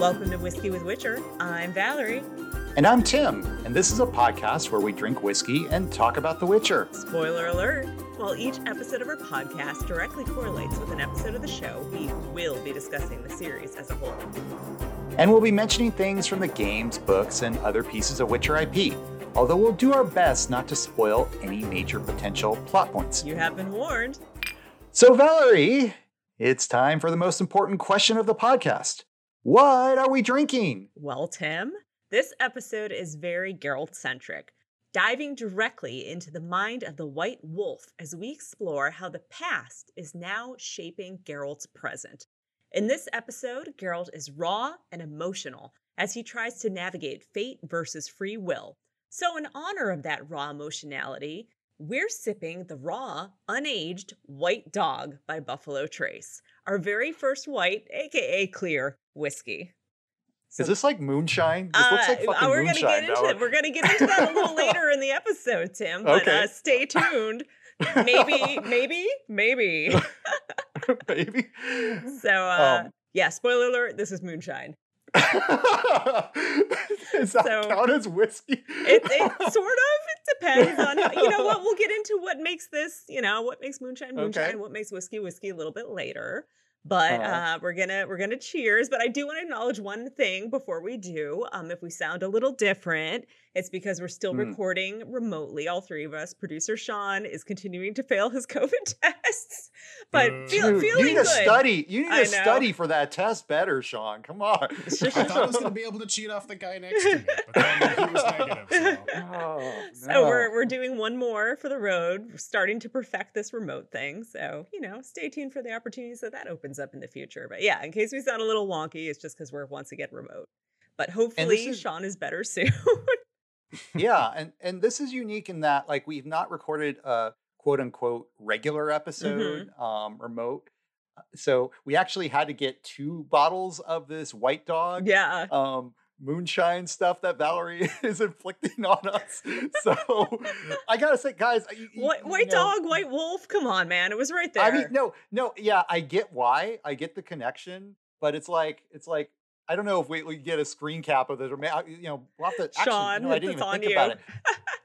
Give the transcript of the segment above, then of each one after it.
Welcome to Whiskey with Witcher. I'm Valerie. And I'm Tim, and this is a podcast where we drink whiskey and talk about The Witcher. Spoiler alert. While each episode of our podcast directly correlates with an episode of the show, we will be discussing the series as a whole. And we'll be mentioning things from the games, books, and other pieces of Witcher IP, although we'll do our best not to spoil any major potential plot points. You have been warned. So, Valerie, it's time for the most important question of the podcast. What are we drinking? Well, Tim, this episode is very Geralt centric, diving directly into the mind of the White Wolf as we explore how the past is now shaping Geralt's present. In this episode, Geralt is raw and emotional as he tries to navigate fate versus free will. So, in honor of that raw emotionality, we're sipping the raw, unaged White Dog by Buffalo Trace, our very first white, aka clear, whiskey. So, is this like moonshine? This uh, looks like fucking we're moonshine. Gonna get into, it. we're gonna get into that a little later in the episode, Tim. But okay. uh, stay tuned. Maybe, maybe, maybe, maybe. So, uh, um, yeah. Spoiler alert: this is moonshine. Does that so, count as whiskey? it, it sort of. It depends on how, you know what. We'll get into what makes this. You know what makes moonshine moonshine. Okay. What makes whiskey whiskey a little bit later but uh-huh. uh, we're gonna we're gonna cheers but i do want to acknowledge one thing before we do um, if we sound a little different it's because we're still mm. recording remotely all three of us producer sean is continuing to fail his covid tests but uh, feel, Dude, feeling you need good. to study you need to study for that test better sean come on i thought i was gonna be able to cheat off the guy next to me but then he was negative so, oh, no. so we're, we're doing one more for the road we're starting to perfect this remote thing so you know stay tuned for the opportunities that that opens opens up in the future. But yeah, in case we sound a little wonky, it's just because we're once again remote. But hopefully, is, Sean is better soon. Yeah, and and this is unique in that like we've not recorded a quote unquote regular episode mm-hmm. um, remote. Uh, so we actually had to get two bottles of this white dog. Yeah. Um, moonshine stuff that Valerie is inflicting on us. So I gotta say, guys, you, white, white know, dog, white wolf. Come on, man, it was right there. I mean, no, no, yeah, I get why, I get the connection, but it's like, it's like. I don't know if we, we get a screen cap of this, or you know, we'll have to. Actually, Sean, you know, I didn't even think you. about it.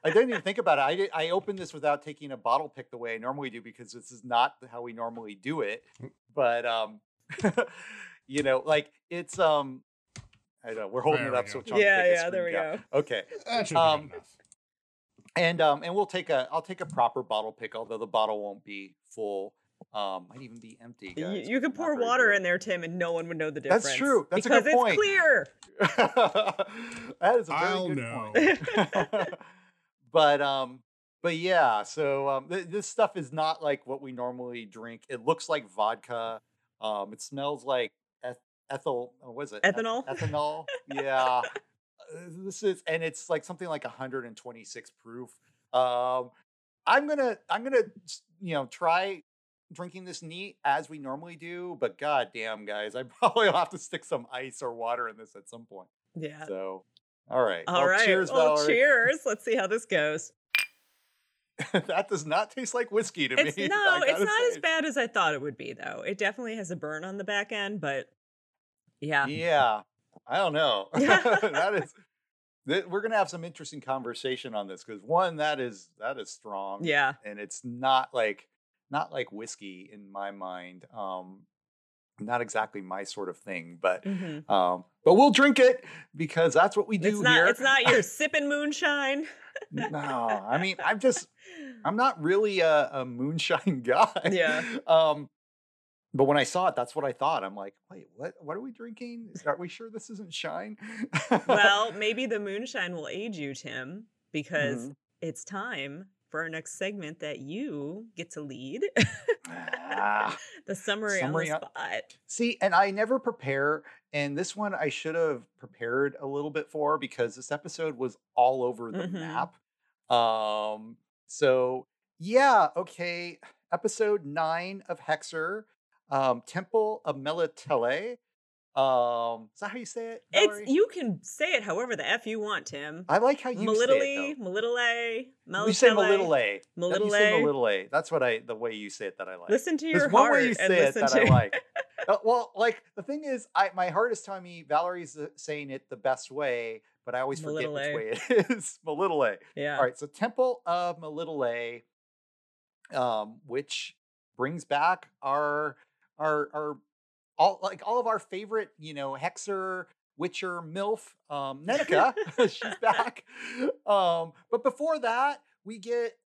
I didn't even think about it. I did, I opened this without taking a bottle pick the way I normally do because this is not how we normally do it. Mm. But um, you know, like it's um, I don't know we're holding there it up so John yeah, yeah, there we go. Okay, that should um, enough. And um, and we'll take a I'll take a proper bottle pick, although the bottle won't be full. Um, might even be empty. Guys. You, you could pour water good. in there, Tim, and no one would know the difference. That's true. That's because a good point. Because it's clear. that is a very I'll good know. point. but um, but yeah. So um, th- this stuff is not like what we normally drink. It looks like vodka. Um, it smells like ethyl uh, what is it ethanol ethanol yeah uh, this is and it's like something like 126 proof um i'm gonna i'm gonna you know try drinking this neat as we normally do but god damn guys i probably will have to stick some ice or water in this at some point yeah so all right all well, right cheers well, Valerie. cheers let's see how this goes that does not taste like whiskey to it's, me. No, it's not say. as bad as I thought it would be, though. It definitely has a burn on the back end, but yeah. Yeah. I don't know. that is we're gonna have some interesting conversation on this because one that is that is strong yeah and it's not like not like whiskey in my mind um not exactly my sort of thing but mm-hmm. um but we'll drink it because that's what we do it's not, here it's not your sipping moonshine no i mean i'm just i'm not really a, a moonshine guy yeah um but when I saw it, that's what I thought. I'm like, wait, what? What are we drinking? Are we sure this isn't shine? well, maybe the moonshine will aid you, Tim, because mm-hmm. it's time for our next segment that you get to lead. ah, the summary, summary on the spot. See, and I never prepare, and this one I should have prepared a little bit for because this episode was all over the mm-hmm. map. Um, so yeah, okay. Episode nine of Hexer um, Temple of Melitele. Um, is that how you say it? Valerie? It's you can say it however the f you want, Tim. I like how you Melitele, say it. Melitele, Melitele. You say Melitele. Melitele. You say Melitele. That's what I the way you say it that I like. Listen to your There's heart. one way you say it that to... I like. Uh, well, like the thing is, I my heart is telling me Valerie's uh, saying it the best way, but I always forget which way it is. Melittle. Yeah. All right, so Temple of Melittle, um, which brings back our our our all like all of our favorite, you know, Hexer, Witcher, MILF, um, Nenneke. She's back. Um, but before that, we get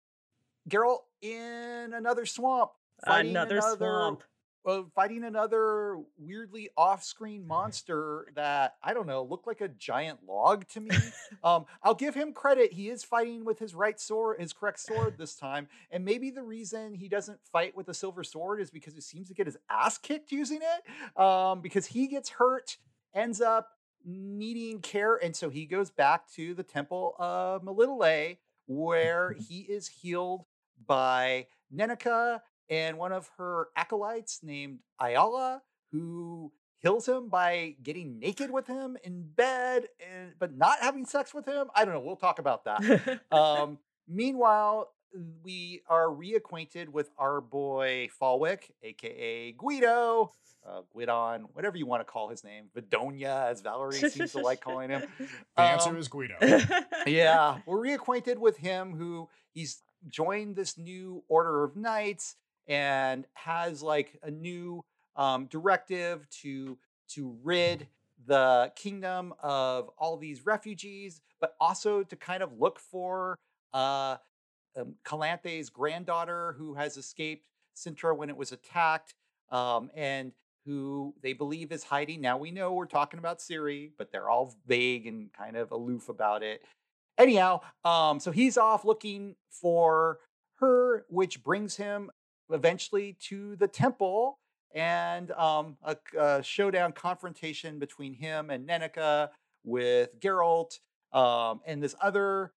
Geralt in another swamp. fighting Another swamp. Uh, fighting another weirdly off-screen monster that I don't know looked like a giant log to me. um, I'll give him credit; he is fighting with his right sword, his correct sword this time, and maybe the reason he doesn't fight with a silver sword is because he seems to get his ass kicked using it. Um, because he gets hurt, ends up needing care, and so he goes back to the Temple of Melitele, where he is healed by Nenneke and one of her acolytes named Iola, who kills him by getting naked with him in bed and but not having sex with him. I don't know. We'll talk about that. um, meanwhile, we are reacquainted with our boy Falwick, aka Guido, uh, Guidon, whatever you want to call his name, Vidonia, as Valerie seems to like calling him. The answer Um, is Guido. yeah, we're reacquainted with him who he's joined this new order of knights and has like a new um, directive to to rid the kingdom of all these refugees, but also to kind of look for uh, um, Calanthe's granddaughter who has escaped Cintra when it was attacked, um, and who they believe is hiding. Now we know we're talking about Ciri, but they're all vague and kind of aloof about it. Anyhow, um, so he's off looking for her, which brings him eventually to the temple and um, a, a showdown confrontation between him and Nenneke with Geralt um, and this other,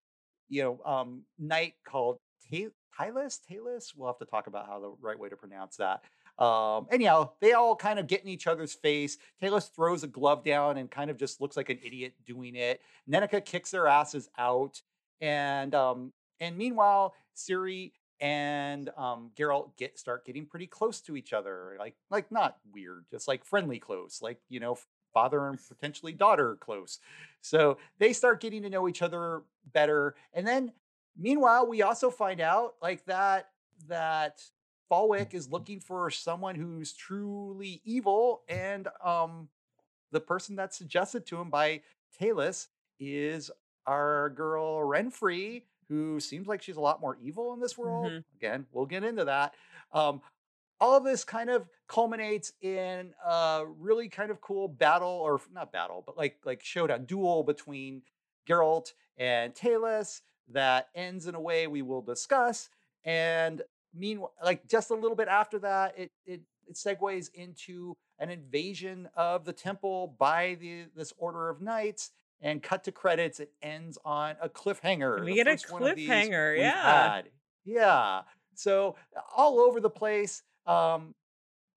you know, um, knight called Ta- Tylus. Talus. We'll have to talk about how the right way to pronounce that. Um, anyhow, they all kind of get in each other's face. Talus throws a glove down and kind of just looks like an idiot doing it. Nenneke kicks their asses out, and um, and meanwhile, Ciri and um, Geralt get start getting pretty close to each other, like like not weird, just like friendly close, like you know, father and potentially daughter close. So they start getting to know each other better, and then meanwhile, we also find out like that that Falwick is looking for someone who's truly evil, and um, the person that's suggested to him by Talus is our girl Renfri, who seems like she's a lot more evil in this world. Mhm. Again, we'll get into that. Um, all of this kind of culminates in a really kind of cool battle, or not battle, but like like showdown duel between Geralt and Talus that ends in a way we will discuss. And meanwhile, like just a little bit after that, it it it segues into an invasion of the temple by the this order of knights. And cut to credits, it ends on a cliffhanger. We the get a first one of these cliffhanger, yeah. had. Yeah. So all over the place. Um,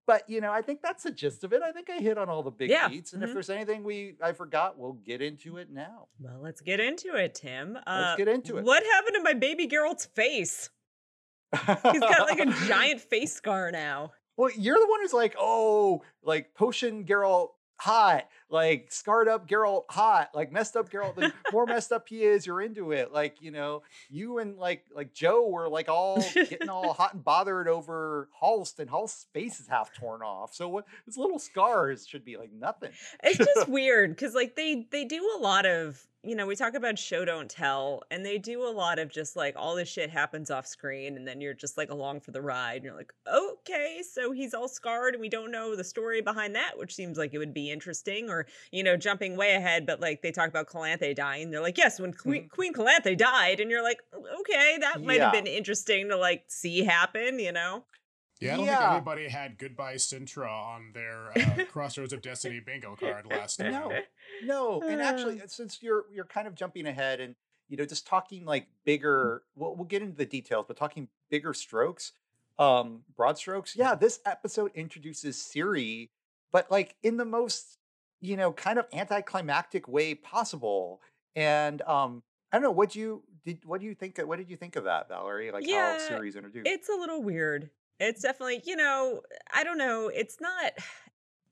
but you know, I think that's the gist of it. I think I hit on all the big Yeah, beats. And if mhm. the's anything we I forgot, we'll get into it now. Well, let's get into it, Tim. Uh, get into it. What happened to my baby Geralt's face? He's got like a giant face scar now. Well, you're the one who's like, oh, like potion Geralt hot, like scarred up Geralt hot, like messed up Geralt. The more messed up he is, you're into it. Like you know, you and like like Joe were like all getting all hot and bothered over Halst, and Halst's face is half torn off. So what? His little scars should be like nothing. It's just weird because like they they do a lot of you know we talk about show don't tell and they do a lot of just like all this shit happens off screen and then you're just like along for the ride and you're like okay so he's all scarred and we don't know the story behind that which seems like it would be interesting or you know jumping way ahead but like they talk about Calanthe dying they're like yes when Queen, Queen Calanthe died and you're like okay that might have been interesting to like see happen you know Yeah, I don't Yeah. think anybody had Goodbye Cintra on their uh, Crossroads of Destiny bingo card last time. No. No, and actually, uh, since you're you're kind of jumping ahead and you know just talking like bigger, we'll, we'll get into the details, but talking bigger strokes, um, broad strokes. Yeah, this episode introduces Ciri, but like in the most you know kind of anticlimactic way possible. And um, I don't know what you did. What do you think? What did you think of that, Valerie? Like Yeah, how Ciri's introduced? It's a little weird. It's definitely, you know, I don't know. It's not.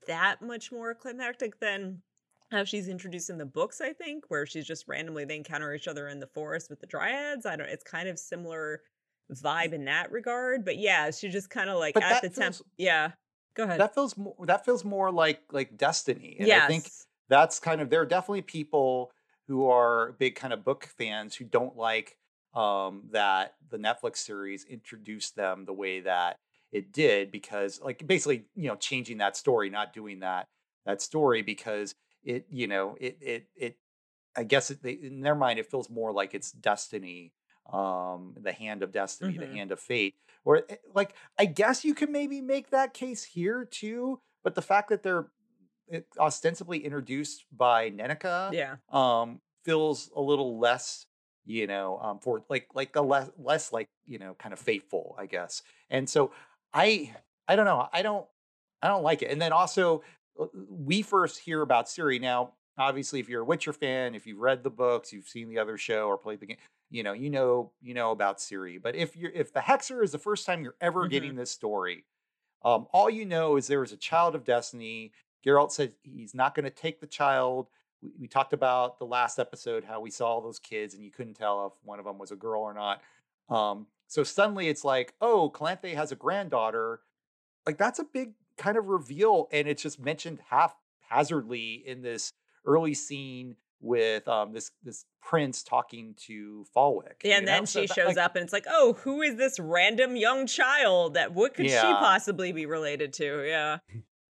that much more climactic than how she's introduced in the books, I think, where she's just randomly they encounter each other in the forest with the dryads. I don't it's kind of similar vibe in that regard. But yeah, she's just kind of like But at the temp feels yeah. Go ahead. that feels more that feels more like like destiny. And I think that's kind of there are definitely people who are big kind of book fans who don't like um that the Netflix series introduced them the way that it did because like basically you know changing that story not doing that that story because it you know it it it I guess it, they, in their mind it feels more like it's destiny um the hand of destiny the hmm hand of fate or eh, like I guess you can maybe make that case here too but the fact that they're ostensibly introduced by Nenneke Yeah. um feels a little less you know um for like like a less less like you know kind of faithful i guess. And so i i don't know i don't i don't like it. And then also uh, we first hear about Ciri. Now obviously if you're a witcher fan if you've read the books you've seen the other show or played the game you know you know you know about Ciri but if you're if the hexer is the first time you're ever hmm getting this story um all you know is there was a child of destiny Geralt said he's not going to take the child we, we talked about the last episode how we saw all those kids and you couldn't tell if one of them was a girl or not. Um, so suddenly it's like, oh, Calanthe has a granddaughter. Like that's a big kind of reveal, and it's just mentioned half haphazardly in this early scene with um, this this prince talking to Falwick. Yeah, and know, then so she that, shows like, up and it's like, oh, who is this random young child that what could she possibly be related to? Yeah.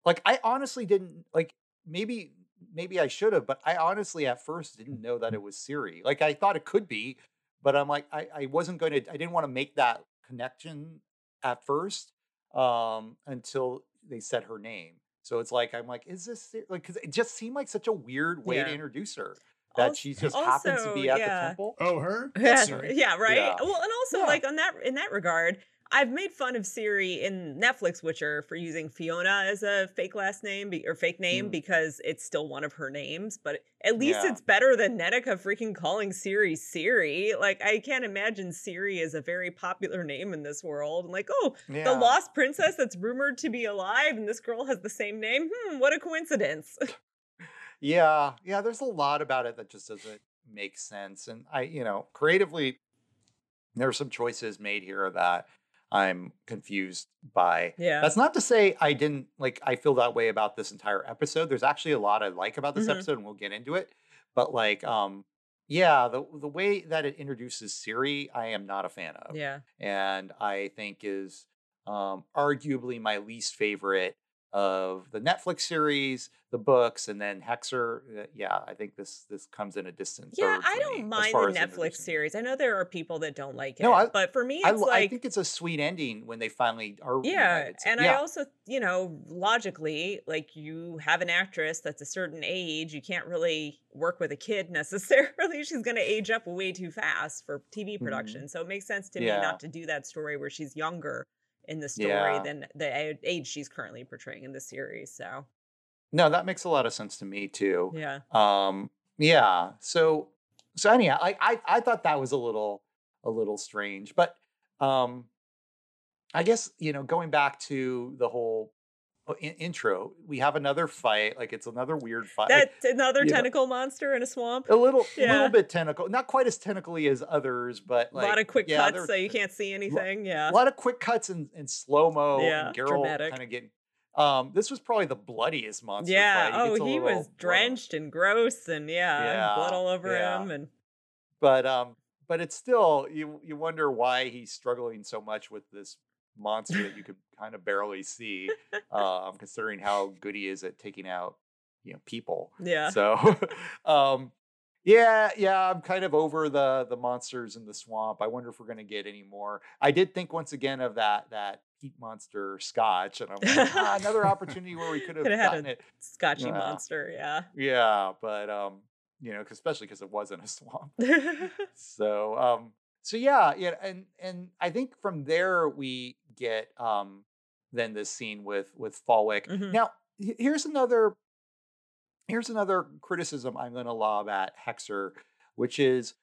like I honestly didn't like maybe maybe I should have, but I honestly at first didn't know that it was Ciri. Like I thought it could be, but I'm like I, I wasn't going to I didn't want to make that connection at first um until they said her name. So it's like I'm like, is this Ciri? like because it just seemed like such a weird way to introduce her that Also, she just happens to be at the temple. Oh, her? Yeah, yeah, right. Yeah, Well, and also yeah, like on that in that regard, I've made fun of Ciri in Netflix Witcher for using Fiona as a fake last name be, or fake name mm, because it's still one of her names, but at least yeah, it's better than Nenneke freaking calling Ciri Ciri. Like I can't imagine Ciri is a very popular name in this world. And like, oh, the lost princess that's rumored to be alive and this girl has the same name. Hmm, what a coincidence. Yeah, yeah, there's a lot about it that just doesn't make sense. And I, you know, creatively, there are some choices made here that I'm confused by. yeah. That's not to say I didn't like, I feel that way about this entire episode. There's actually a lot I like about this hmm episode, and we'll get into it. But like, um, yeah, the the way that it introduces Ciri, I am not a fan of, Yeah. and I think is um arguably my least favorite of the Netflix series, the books, and then Hexer. uh, Yeah, I think this this comes in a distant Yeah, I don't me mind the Netflix series. I know there are people that don't like No, it, I but for me, I it's l- I like, think it's a sweet ending when they finally are yeah. reunited. And I also, you know, logically, like you have an actress that's a certain age, you can't really work with a kid necessarily. She's going to age up way too fast for TV mhm, production. So it makes sense to me not to do that story where she's younger in the story yeah. than the age she's currently portraying in the series. So, No, that makes a lot of sense to me too. yeah. Um, yeah. So so anyhow, I I I thought that was a little a little strange, but um, I guess you know going back to the whole in- intro, we have another fight. Like it's another weird fight. Like That's another you know, tentacle monster in a swamp. a little little bit tentacle, not quite as tentacly as others, but A lot of quick yeah, cuts so you can't see anything. Yeah. A lot of quick cuts and, and slow mo, Yeah. and Geralt kind of getting. Um, this was probably the bloodiest monster Yeah. fight. He Oh, he was blown. drenched and gross and yeah, blood all over yeah. him and but um but it's still you you wonder why he's struggling so much with this monster that you could kind of barely see um considering how good he is at taking out you know people. Yeah. so um yeah yeah i'm kind of over the the monsters in the swamp. I wonder if we're going to get any more. I did think once again of that that heat monster scotch and i'm like ah, another opportunity where we could have gotten a it. scotchy yeah. monster, yeah. yeah but um you know especially because it wasn't a swamp. So um so yeah yeah and and i think from there we get um then this scene with with Falwick. Mhm. now here's another here's another criticism i'm going to lob at hexer which is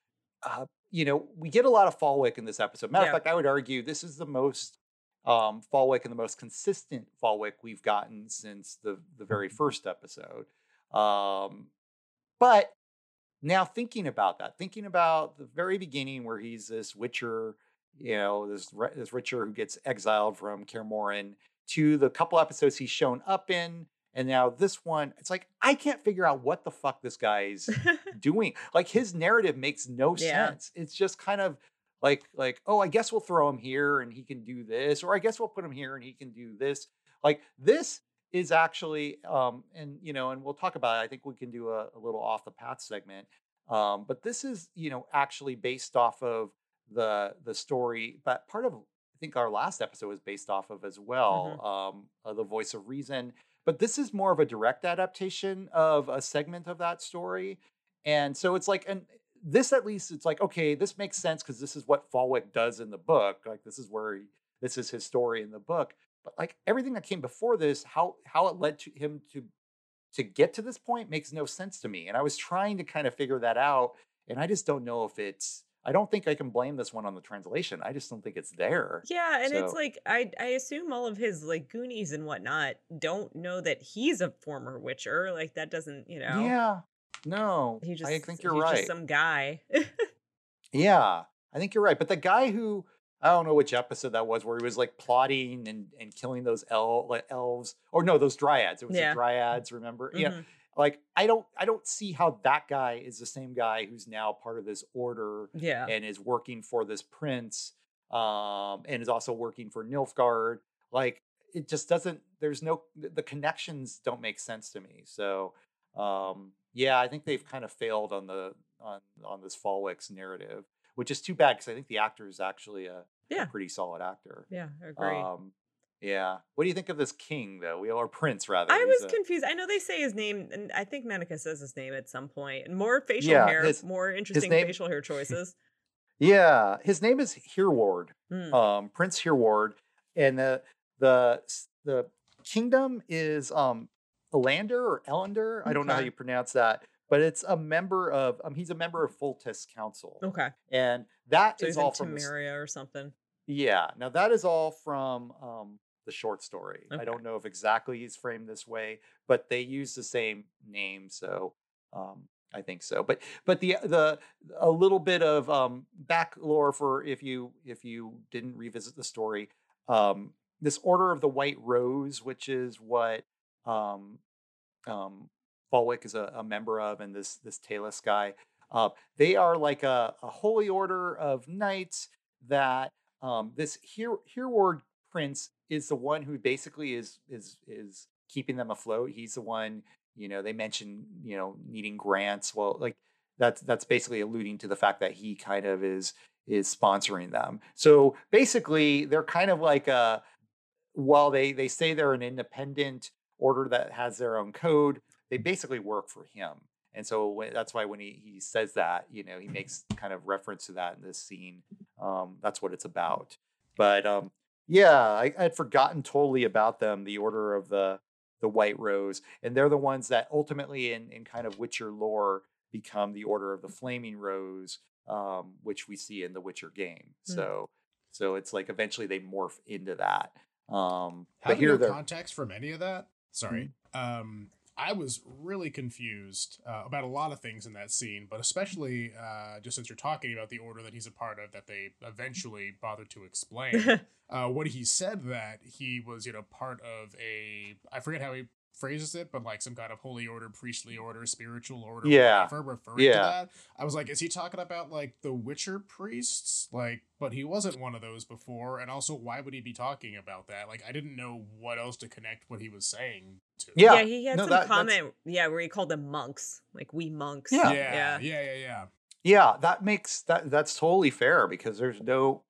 uh you know we get a lot of Falwick in this episode matter Yeah. of fact i would argue this is the most um, Falwick and the most consistent Falwick we've gotten since the the very first episode. Um, but now thinking about that, thinking about the very beginning where he's this Witcher, you know, this this Witcher who gets exiled from Kaer to the couple episodes he's shown up in, and now this one, it's like I can't figure out what the fuck this guy's doing. Like his narrative makes no yeah. sense. It's just kind of like like oh i guess we'll throw him here and he can do this or i guess we'll put him here and he can do this like this is actually um and you know and we'll talk about it i think we can do a, a little off the path segment um but this is you know actually based off of the the story but part of i think our last episode was based off of as well mm-hmm. um uh, the voice of reason but this is more of a direct adaptation of a segment of that story and so it's like and this at least it's like okay this makes sense because this is what Falwick does in the book like this is where he, this is his story in the book but like everything that came before this how how it led to him to to get to this point makes no sense to me and i was trying to kind of figure that out and i just don't know if it's I don't think I can blame this one on the translation. I just don't think it's there. Yeah, and so. it's like I I assume all of his like Goonies and whatnot don't know that he's a former Witcher. Like that doesn't, you know. Yeah, no, he just, I think you're right. some guy. yeah, I think you're right. But the guy who I don't know which episode that was, where he was like plotting and, and killing those el- like elves, or no, those dryads. It was yeah. the dryads. Remember? Mm-hmm. Yeah. Like I don't, I don't see how that guy is the same guy who's now part of this order, yeah, and is working for this prince, um, and is also working for Nilfgaard. Like it just doesn't. There's no the connections don't make sense to me. So um, yeah, I think they've kind of failed on the on on this Falwick's narrative, which is too bad because I think the actor is actually a, yeah. a pretty solid actor. Yeah, I agree. Um, yeah. What do you think of this king though? We or prince rather? I was a... confused. I know they say his name, and I think Menaka says his name at some point. More facial yeah, hair, his, more interesting name... facial hair choices. yeah, his name is Hereward, mm. um, Prince Hereward, and the the the kingdom is um Elander or Elander. Okay. I don't know how you pronounce that, but it's a member of um he's a member of Foltest Council. Okay. And that so is all from Temeria or something. Yeah. Now that is all from um the short story. Okay. I don't know if exactly he's framed this way, but they use the same name, so um I think so. But but the the a little bit of um back lore for if you if you didn't revisit the story, um this Order of the White Rose, which is what um um, Falwick is a, a, member of, and this this Talus guy. Uh, they are like a, a, holy order of knights that um, this here Hereward prince is the one who basically is is is keeping them afloat. He's the one, you know, they mention, you know, needing grants. Well, like that's that's basically alluding to the fact that he kind of is is sponsoring them. So basically, they're kind of like a while they they say they're an independent order that has their own code. They basically work for him. And so when, that's why when he, he says that, you know, he makes kind of reference to that in this scene. Um, that's what it's about. But um, yeah, I, I'd forgotten totally about them, the Order of the the White Rose, and they're the ones that ultimately, in in kind of Witcher lore, become the Order of the Flaming Rose, um, which we see in the Witcher game. Mm. So so it's like eventually they morph into that. Um, Have but here no context from any of that? Sorry. Mm-hmm. Um, I was really confused uh, about a lot of things in that scene, but especially uh, just since you're talking about the order that he's a part of that they eventually bothered to explain. uh, what he said that he was, you know, part of a I forget how he phrases it, but like some kind of holy order, priestly order, spiritual order, yeah, whatever, referring yeah. to that. I was like, is he talking about like the Witcher priests? Like, but he wasn't one of those before, and also, why would he be talking about that? Like, I didn't know what else to connect what he was saying to. Yeah, yeah he had no, some that, comment, yeah, where he called them monks, like we monks. Yeah, yeah, yeah, yeah, yeah. yeah. Yeah, that makes that that's totally fair because there's no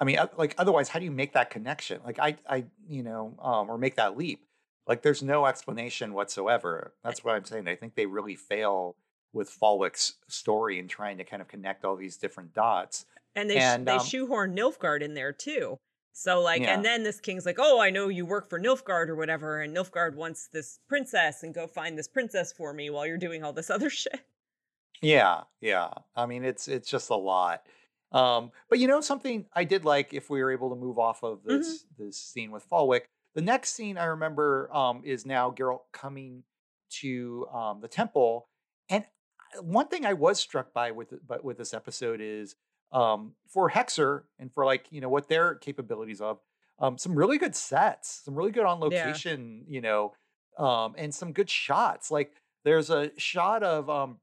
I mean, like otherwise, how do you make that connection? Like I, I, you know, um, or make that leap? Like there's no explanation whatsoever. That's what I'm saying. I think they really fail with Falwick's story and trying to kind of connect all these different dots. And they and, sh- they um, shoehorn Nilfgaard in there too. So like, yeah. and then this king's like, "Oh, I know you work for Nilfgaard or whatever, and Nilfgaard wants this princess, and go find this princess for me while you're doing all this other shit." Yeah, yeah. I mean, it's it's just a lot, Um, but you know something I did like if we were able to move off of Mhm. this this scene with Falwick. The next scene I remember um, is now Geralt coming to um, the temple, and one thing I was struck by with but with this episode is um, for Hexer and for like you know what their capabilities of um, some really good sets, some really good on Yeah. location, you know, um, and some good shots. Like there's a shot of um,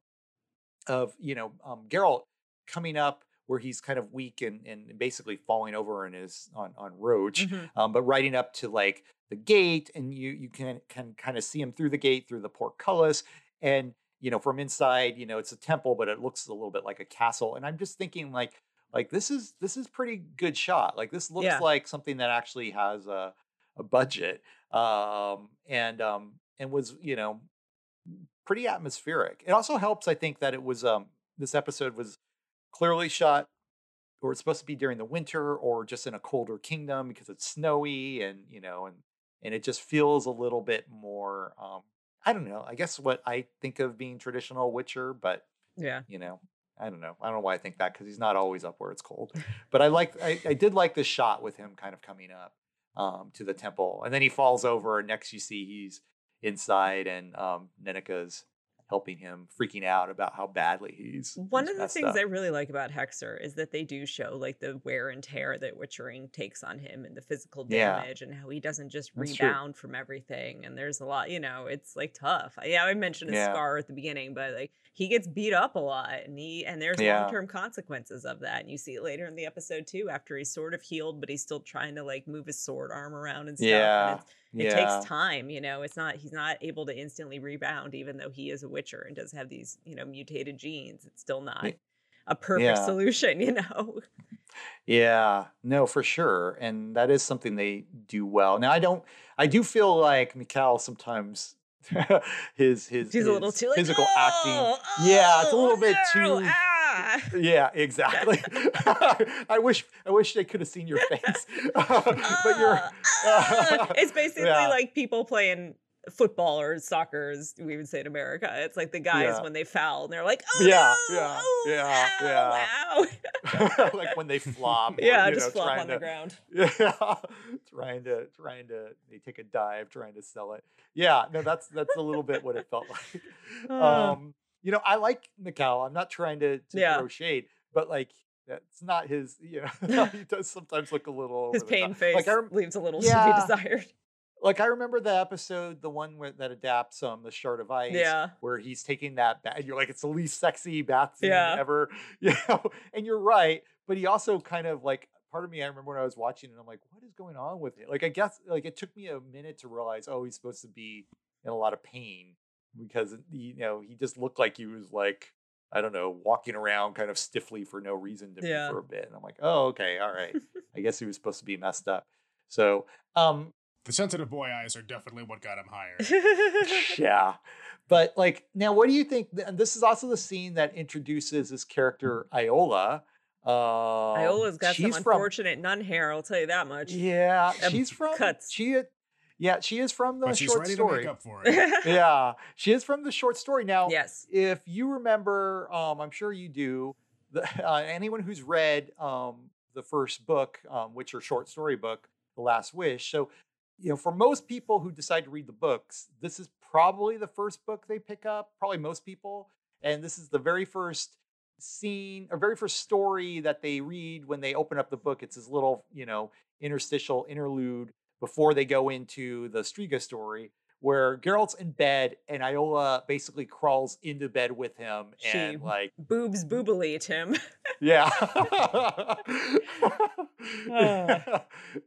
of you know um, Geralt coming up where he's kind of weak and, and basically falling over in his on on Roach, Mhm. um, but riding up to like the gate, and you you can can kind of see him through the gate through the portcullis, and you know from inside, you know it's a temple, but it looks a little bit like a castle, and I'm just thinking like like this is this is pretty good shot. Like this looks Yeah. like something that actually has a a budget, um, and um and was you know pretty atmospheric. It also helps, I think, that it was um this episode was clearly shot or it's supposed to be during the winter or just in a colder kingdom because it's snowy and you know and and it just feels a little bit more um I don't know. I guess what I think of being traditional Witcher, but Yeah. you know, I don't know. I don't know why I think that because he's not always up where it's cold. But I like I, I did like this shot with him kind of coming up um to the temple. And then he falls over and next you see he's inside and um Nenneke's helping him freaking out about how badly he's One he's of the things up. I really like about Hexer is that they do show like the wear and tear that witchering takes on him and the physical Yeah. damage and how he doesn't just That's true. rebound from everything. And there's a lot, you know, it's like tough. Yeah, I mentioned a Yeah. scar at the beginning, but like he gets beat up a lot and he and there's Yeah. long term consequences of that. And you see it later in the episode too, after he's sort of healed, but he's still trying to like move his sword arm around and stuff. Yeah. And it's, it yeah. takes time you know it's not he's not able to instantly rebound even though he is a witcher and does have these you know mutated genes it's still not a perfect yeah. solution you know Yeah, no, for sure. And that is something they do well. Now I don't I do feel like Mikhail sometimes his his, he's a little his too like physical acting. "Oh, Yeah, it's a oh, little bit too ah." Yeah, exactly. I wish I wish they could have seen your face. but you're Ah, ah. it's basically Yeah. like people playing football or soccer as we would say in america it's like the guys Yeah. when they foul and they're like oh Yeah, no, yeah, oh, yeah, ow, ow." like when they flop. or, yeah just know, flop on the ground Yeah, trying to trying to they take a dive trying to sell it. Yeah, no, that's that's a little bit what it felt like. Uh. Um, you know, I like Mikal. I'm not trying to, to Yeah. throw shade, but like that's not his. You know, he does sometimes look a little his pain face Like I, rem- leaves a little Yeah. to be desired like I remember the episode, the one where, that adapts um the Shard of Ice, Yeah. where he's taking that bath. You're like, it's the least sexy bath scene Yeah. ever, you know. And you're right, but he also kind of like part of me. I remember when I was watching it, I'm like, what is going on with it? Like, I guess like it took me a minute to realize, oh, he's supposed to be in a lot of pain because you know he just looked like he was like. I don't know, walking around kind of stiffly for no reason to me for a bit. And I'm like, oh, okay, all right. I guess he was supposed to be messed up. So, um, The sensitive boy eyes are definitely what got him hired. yeah. But like now, what do you think? And this is also the scene that introduces this character Iola. Uh, Iola's got some she's from- unfortunate nun hair, I'll tell you that much. Yeah, Um, she's from cuts. She, yeah, she is from the but she's short ready to story. make up for it. yeah, she is from the short story. Now, yes. if you remember, um, I'm sure you do. The, uh, anyone who's read um, the first book, um, Witcher short story book, The Last Wish. So, you know, for most people who decide to read the books, this is probably the first book they pick up. Probably most people, and this is the very first scene or very first story that they read when they open up the book. It's this little, you know, interstitial interlude before they go into the Striga story where Geralt's in bed and Iola basically crawls into bed with him She- and like Boobs boobily, Tim. yeah.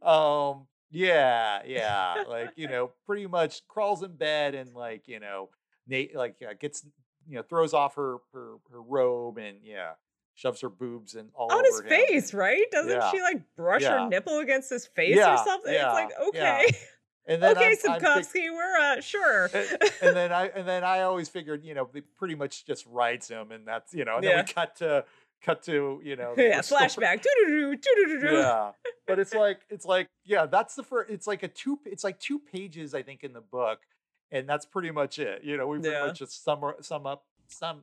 Um yeah yeah like you know pretty much crawls in bed and like you know Nate like yeah, gets you know throws off her her, her robe and yeah shoves her boobs and all On over his him. face, right? Doesn't Yeah. she like brush Yeah. her nipple against his face Yeah, or something? yeah, it's like, okay. and then okay, I'm- I'm think- we're uh sure. and, and then I and then I always figured, you know, they pretty much just rides him, and that's you know, and then Yeah. we cut to cut to you know, yeah, flashback. Yeah, but it's like it's like yeah, that's the first. It's like a two. It's like two pages, I think, in the book, and that's pretty much it. You know, we pretty Yeah. much just sum sum up some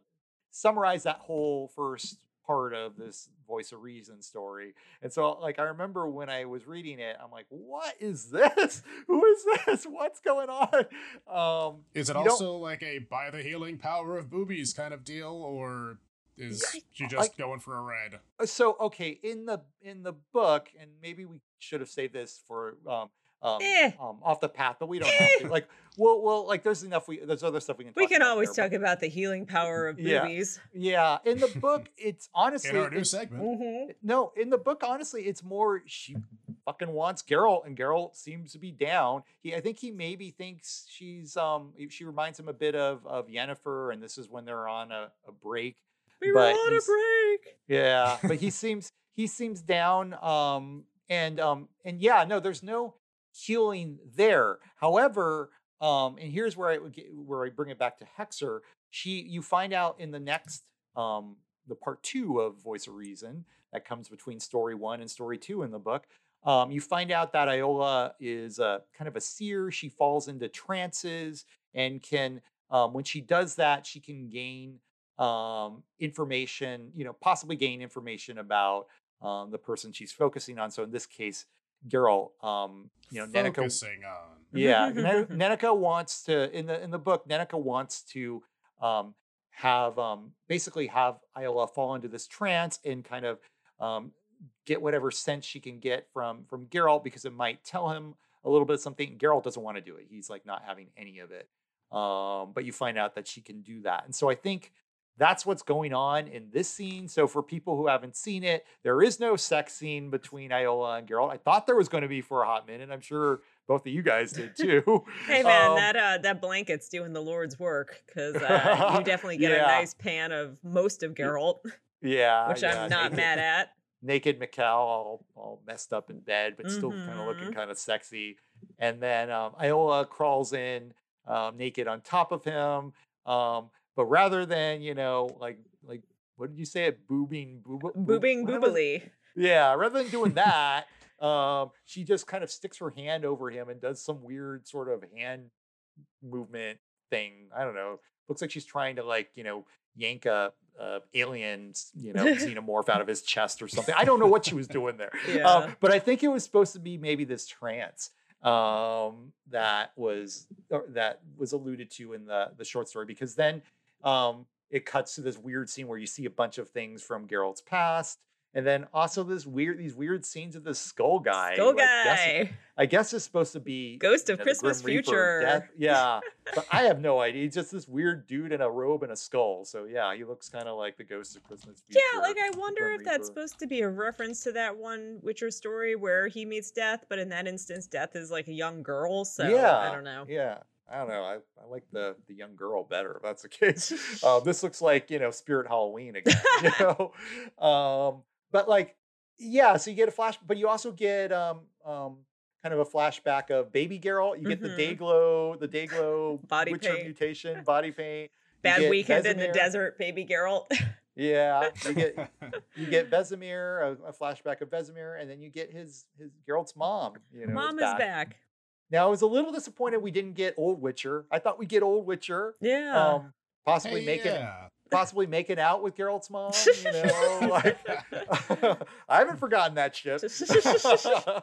summarize that whole first part of this voice of reason story. And so like I remember when I was reading it, I'm like, what is this? Who is this? What's going on? Um Is it don't- also like a by the healing power of boobies kind of deal, or is Yeah, she just like- going for a red? Uh, so okay in the in the book and maybe we should have saved this for um um, Eh. um off the path but we don't have to like well well like there's enough we there's other stuff we can talk We can about always there, talk about the healing power of Yeah. boobies. yeah in the book it's honestly In our new it's- segment, hmm no in the book honestly it's more she fucking wants Geralt and Geralt seems to be down he I think he maybe thinks she's um she reminds him a bit of of Yennefer and this is when they're on a, a break We were on a break. Yeah, but he seems he seems down. Um, and um, and yeah, no, there's no healing there. However, um, and here's where I get, where I bring it back to Hexer. She, you find out in the next um, the part two of Voice of Reason that comes between story one and story two in the book. Um, you find out that Iola is a kind of a seer. She falls into trances and can, um, when she does that, she can gain um, information, you know, possibly gain information about um, the person she's focusing on. So in this case, Geralt, um, you know, focusing on. yeah, Nen- Nenneke wants to in the in the book. Nenneke wants to um, have um, basically have Iola fall into this trance and kind of um, get whatever sense she can get from from Geralt because it might tell him a little bit of something. Geralt doesn't want to do it. He's like not having any of it. Um, but you find out that she can do that, and so I think that's what's going on in this scene. So for people who haven't seen it, there is no sex scene between Iola and Geralt. I thought there was going to be for a hot minute. I'm sure both of you guys did too. Hey man, Um, that uh, that blanket's doing the Lord's work because uh, you definitely get Yeah. a nice pan of most of Geralt, yeah, which yeah, I'm not naked, mad at. Naked Mikal, all, all messed up in bed, but still kind of looking kind of sexy. And then um, Iola crawls in um, naked on top of him. Um, but rather than you know, like like what did you say? It boobing boob, Boobing boobily. Yeah, rather than doing that, um, she just kind of sticks her hand over him and does some weird sort of hand movement thing. I don't know. Looks like she's trying to like, you know, yank a, alien, you know, xenomorph out of his chest or something. I don't know what she was doing there. Yeah. Um, but I think it was supposed to be maybe this trance um, that was or that was alluded to in the the short story because then um, it cuts to this weird scene where you see a bunch of things from Geralt's past. And then also this weird, these weird scenes of this skull guy. Skull who I guess, guy. I guess is supposed to be Ghost you of know, Christmas Future. death- Yeah, but I have no idea. He's just this weird dude in a robe and a skull. So yeah, he looks kind of like the Ghost of Christmas Future. Yeah, like I wonder if that's supposed to be a reference to that one Witcher story where he meets death, but in that instance, death is like a young girl. So yeah, I don't know. Yeah, I don't know. I, I like the the young girl better. If that's the case. uh, this looks like you know Spirit Halloween again. You know, um, but like yeah. So you get a flash, but you also get um um kind of a flashback of baby Geralt. You get Mhm. the Dayglow, the day glow, Body Witcher paint. mutation, body paint. Bad weekend in the desert, baby Geralt. Yeah, you get you get Vesemir, a, a flashback of Vesemir, and then you get his his Geralt's mom. You know, Mom is back. Now I was a little disappointed we didn't get Old Witcher. I thought we'd get Old Witcher. Yeah. Um, possibly Hey, making yeah. possibly making out with Geralt's mom. You know, like I haven't forgotten that shit. so,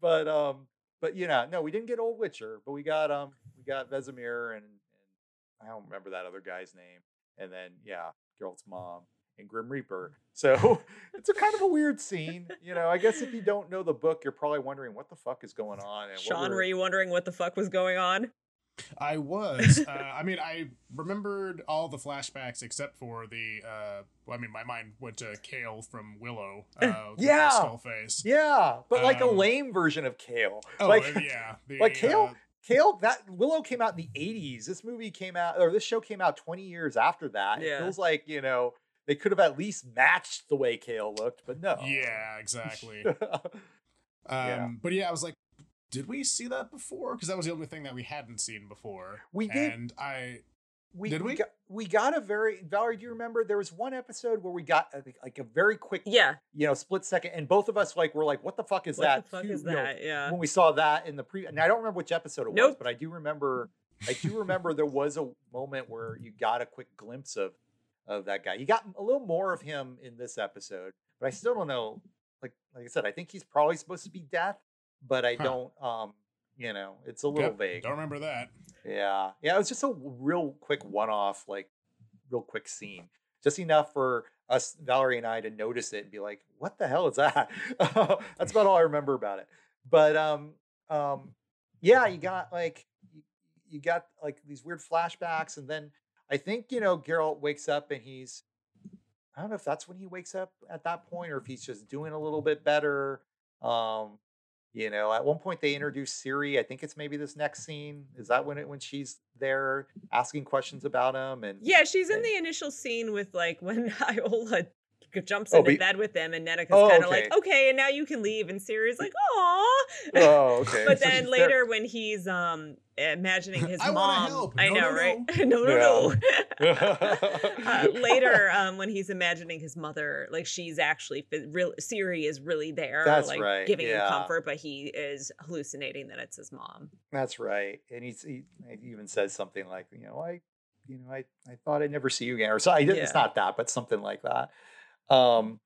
but um, but you know, no, we didn't get Old Witcher, but we got um, we got Vesemir and, and I don't remember that other guy's name, and then yeah, Geralt's mom and Grim Reaper. So it's a kind of a weird scene, you know. I guess if you don't know the book, you're probably wondering what the fuck is going on. And what Sean, were- were you wondering what the fuck was going on? I was. Uh, I mean, I remembered all the flashbacks except for the. Uh, well, I mean, my mind went to Kael from Willow. Uh, the Yeah. skull face. Yeah, but like a Um, lame version of Kael. Oh, like, uh, yeah. The, like Kael- uh, Kael, that Willow came out in the 80s. This movie came out, or this show came out 20 years after that. It Yeah. feels like, you know, they could have at least matched the way Kael looked, but no. yeah, exactly. Um, Yeah. But yeah, I was like, did we see that before? Because that was the only thing that we hadn't seen before. We did. And I. We, Did we? Got, we got a very, Valerie, do you remember there was one episode where we got a, like a very quick, Yeah. you know, split second, and both of us like were like, what the fuck is What that? the fuck Two- is know, that? yeah. when we saw that in the pre and I don't remember which episode it was, but I do remember I do remember there was a moment where you got a quick glimpse of of that guy. You got a little more of him in this episode, but I still don't know. Like like I said, I think he's probably supposed to be death, but I Huh. don't. Um, you know, it's a little Yep, vague. Don't remember that. Yeah, yeah. It was just a real quick one-off, like real quick scene, just enough for us, Valerie and I, to notice it and be like, "What the hell is that?" That's about all I remember about it. But um, um, yeah, you got like you, you got like these weird flashbacks, and then I think you know Geralt wakes up and he's I don't know if that's when he wakes up at that point or if he's just doing a little bit better. Um, you know, at one point they introduce Ciri. I think it's maybe this next scene. Is that when it when she's there asking questions about him and Yeah, she's in the initial scene with like when Iola jumps Oh, into be- bed with them, and Nenneke's Oh, kind of okay. like, "Okay, and now you can leave," and Ciri's like, "Aw." Oh, okay. but then later, when he's um imagining his I mom. I No, know, no, right? no, no, Yeah. no. uh, later, um, when he's imagining his mother, like she's actually real. Ciri is really there, That's like right, giving him comfort, but he is hallucinating that it's his mom. That's right. And he's, he, he even says something like, you know, I, you know, I, I thought I'd never see you again. Or so I didn't, it's not that, but something like that. Um,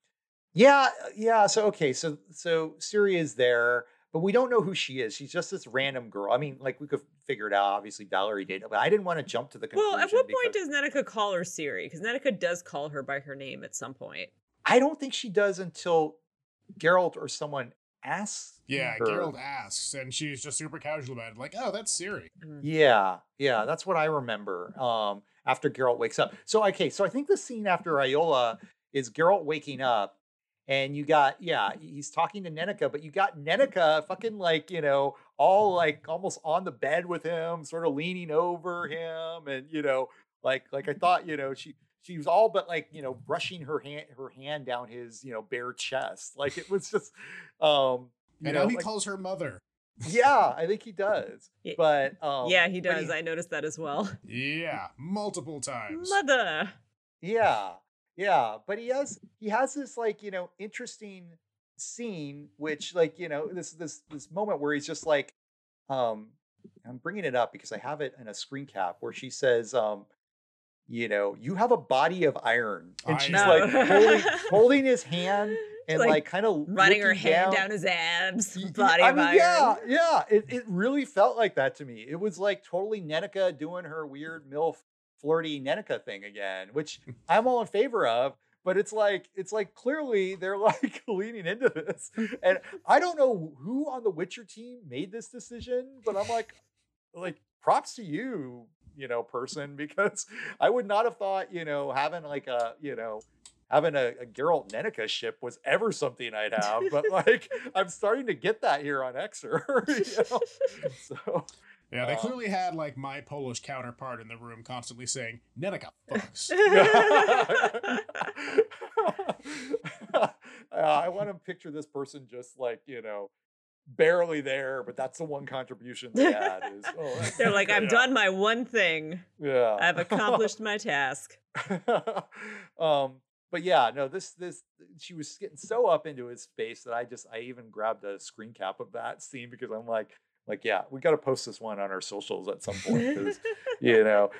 yeah, yeah. So, okay. So, so Ciri is there, but we don't know who she is. She's just this random girl. I mean, like we could figure it out. Obviously Valerie did, but I didn't want to jump to the conclusion. Well, at what point does Nenneke call her Ciri? Because Nenneke does call her by her name at some point. I don't think she does until Geralt or someone asks. Yeah, her. Geralt asks, and she's just super casual about it. Like, oh, that's Ciri. Mm. Yeah, yeah, that's what I remember. Um, after Geralt wakes up. So okay, so I think the scene after Iola is Geralt waking up, and you got yeah, he's talking to Nenneke, but you got Nenneke fucking like you know all like almost on the bed with him, sort of leaning over him, and you know like like I thought you know she she was all but like you know brushing her hand her hand down his you know bare chest, like it was just um. You And know, now he like- calls her mother. yeah, I think he does. But um, yeah, he but does. I noticed that as well. Yeah, multiple times. Mother. Yeah, yeah, but he has he has this like you know interesting scene, which like you know this this this moment where he's just like, um, I'm bringing it up because I have it in a screen cap where she says, um, you know, you have a body of iron, and I she's know. like holding holding his hand and Like, like, kind of Running her hand down his abs. Body I of mean, iron. yeah, yeah. It, it really felt like that to me. It was like totally Nenneke doing her weird MILF flirty Nenneke thing again, which I'm all in favor of. But it's like it's like clearly they're like leaning into this. And I don't know who on the Witcher team made this decision, but I'm like, like props to you, you know, person, because I would not have thought, you know, having like a, you know, having a, a Geralt Nenneke ship was ever something I'd have, but like I'm starting to get that here on Hexer. you know? So Yeah, they Uh, clearly had like my Polish counterpart in the room constantly saying, Nenneke fucks. uh, I want to picture this person just like, you know, barely there, but that's the one contribution they had is oh, They're like, I've yeah, done my one thing. Yeah. I've accomplished my task. um but yeah no this this she was getting so up into his face that i just i even grabbed a screen cap of that scene because i'm like like yeah we got to post this one on our socials at some point because you know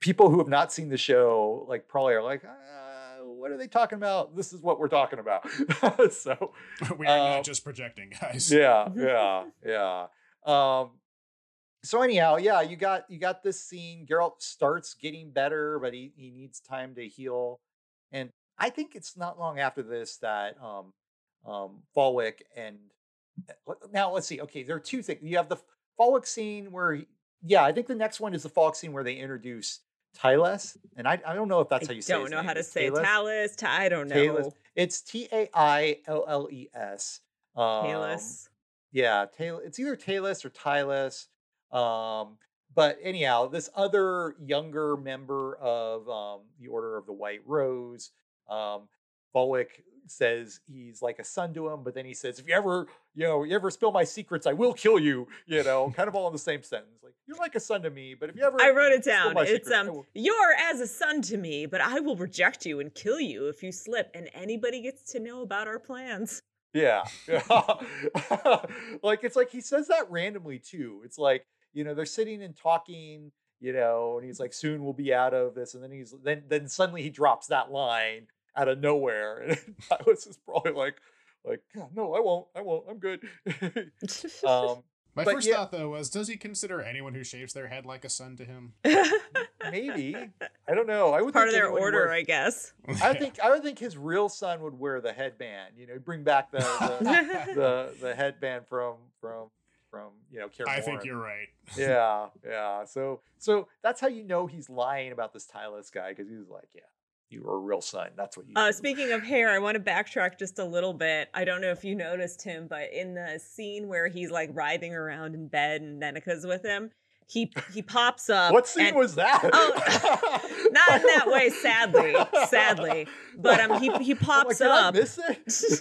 people who have not seen the show like probably are like uh, what are they talking about this is what we're talking about so we are Uh, not just projecting, guys. yeah yeah yeah um so anyhow yeah you got you got this scene Geralt starts getting better but he, he needs time to heal and i think it's not long after this that um um Falwick and now let's see okay there are two things you have the Falwick scene where he, yeah i think the next one is the Falwick scene where they introduce Tyles and I, I don't know if that's I how you say it. don't know how to Is say Talus? I don't know. Talus. It's T A I L L E S. Um, Talus. yeah, Tail. It's either Talus or Tylus. Um, but anyhow, this other younger member of um, the Order of the White Rose, um, Falwick says he's like a son to him, but then he says, "If you ever, you know, you ever spill my secrets, I will kill you." You know, kind of all in the same sentence. Like you're like a son to me, but if you ever, I wrote it down. It's secrets, um, will-" you're as a son to me, but I will reject you and kill you if you slip, and anybody gets to know about our plans. Yeah. yeah. like it's like he says that randomly too. It's like, you know, they're sitting and talking, you know, and he's like, soon we'll be out of this. And then he's then then suddenly he drops that line out of nowhere. And Silas is probably like, like, no, I won't, I won't, I'm good. um, My but first yeah- thought though was, does he consider anyone who shaves their head like a son to him? maybe I don't know. I would Part of their order, wear- I guess. I think I would think his real son would wear the headband. You know, bring back the the, the, the headband from from from you know. Kaer I think you're right. yeah, yeah. So so that's how you know he's lying about this Tylus guy because he's like, yeah, you were a real son. That's what you. Uh, speaking of hair, I want to backtrack just a little bit. I don't know if you noticed him, but in the scene where he's like writhing around in bed and Nenneke's with him, he he pops up. what scene and- was that? Oh, not in that way, sadly, sadly. But um, he he pops up. Did I miss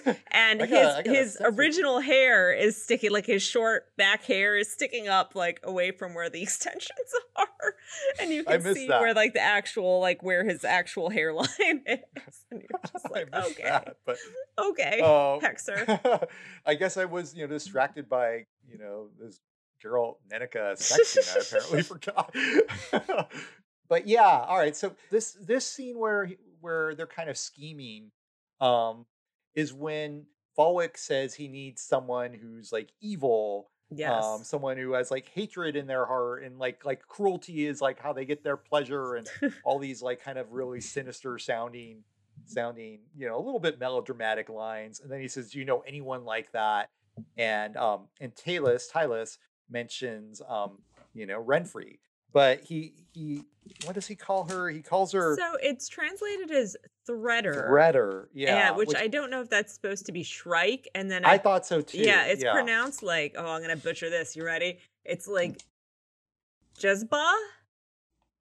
it? and I his gotta- gotta his assess it. original hair is sticking like his short back hair is sticking up like away from where the extensions are and you can see that. where like the actual like where his actual hairline is and you're just like okay that, but okay um, hexer I guess I was, you know, distracted by, you know, this girl Nenneke sex scene I apparently forgot. but yeah, all right. So this this scene where where they're kind of scheming um is when Falwick says he needs someone who's like evil, yes um, someone who has like hatred in their heart and like like cruelty is like how they get their pleasure and all these like kind of really sinister sounding sounding you know a little bit melodramatic lines and then he says do you know anyone like that and um and Talus Tylus mentions um you know Renfri but he he what does he call her he calls her so it's translated as threader Threader yeah and- which, I don't know if that's supposed to be Shrike and then I I, thought so too yeah it's pronounced like oh I'm gonna butcher this you ready it's like Jezba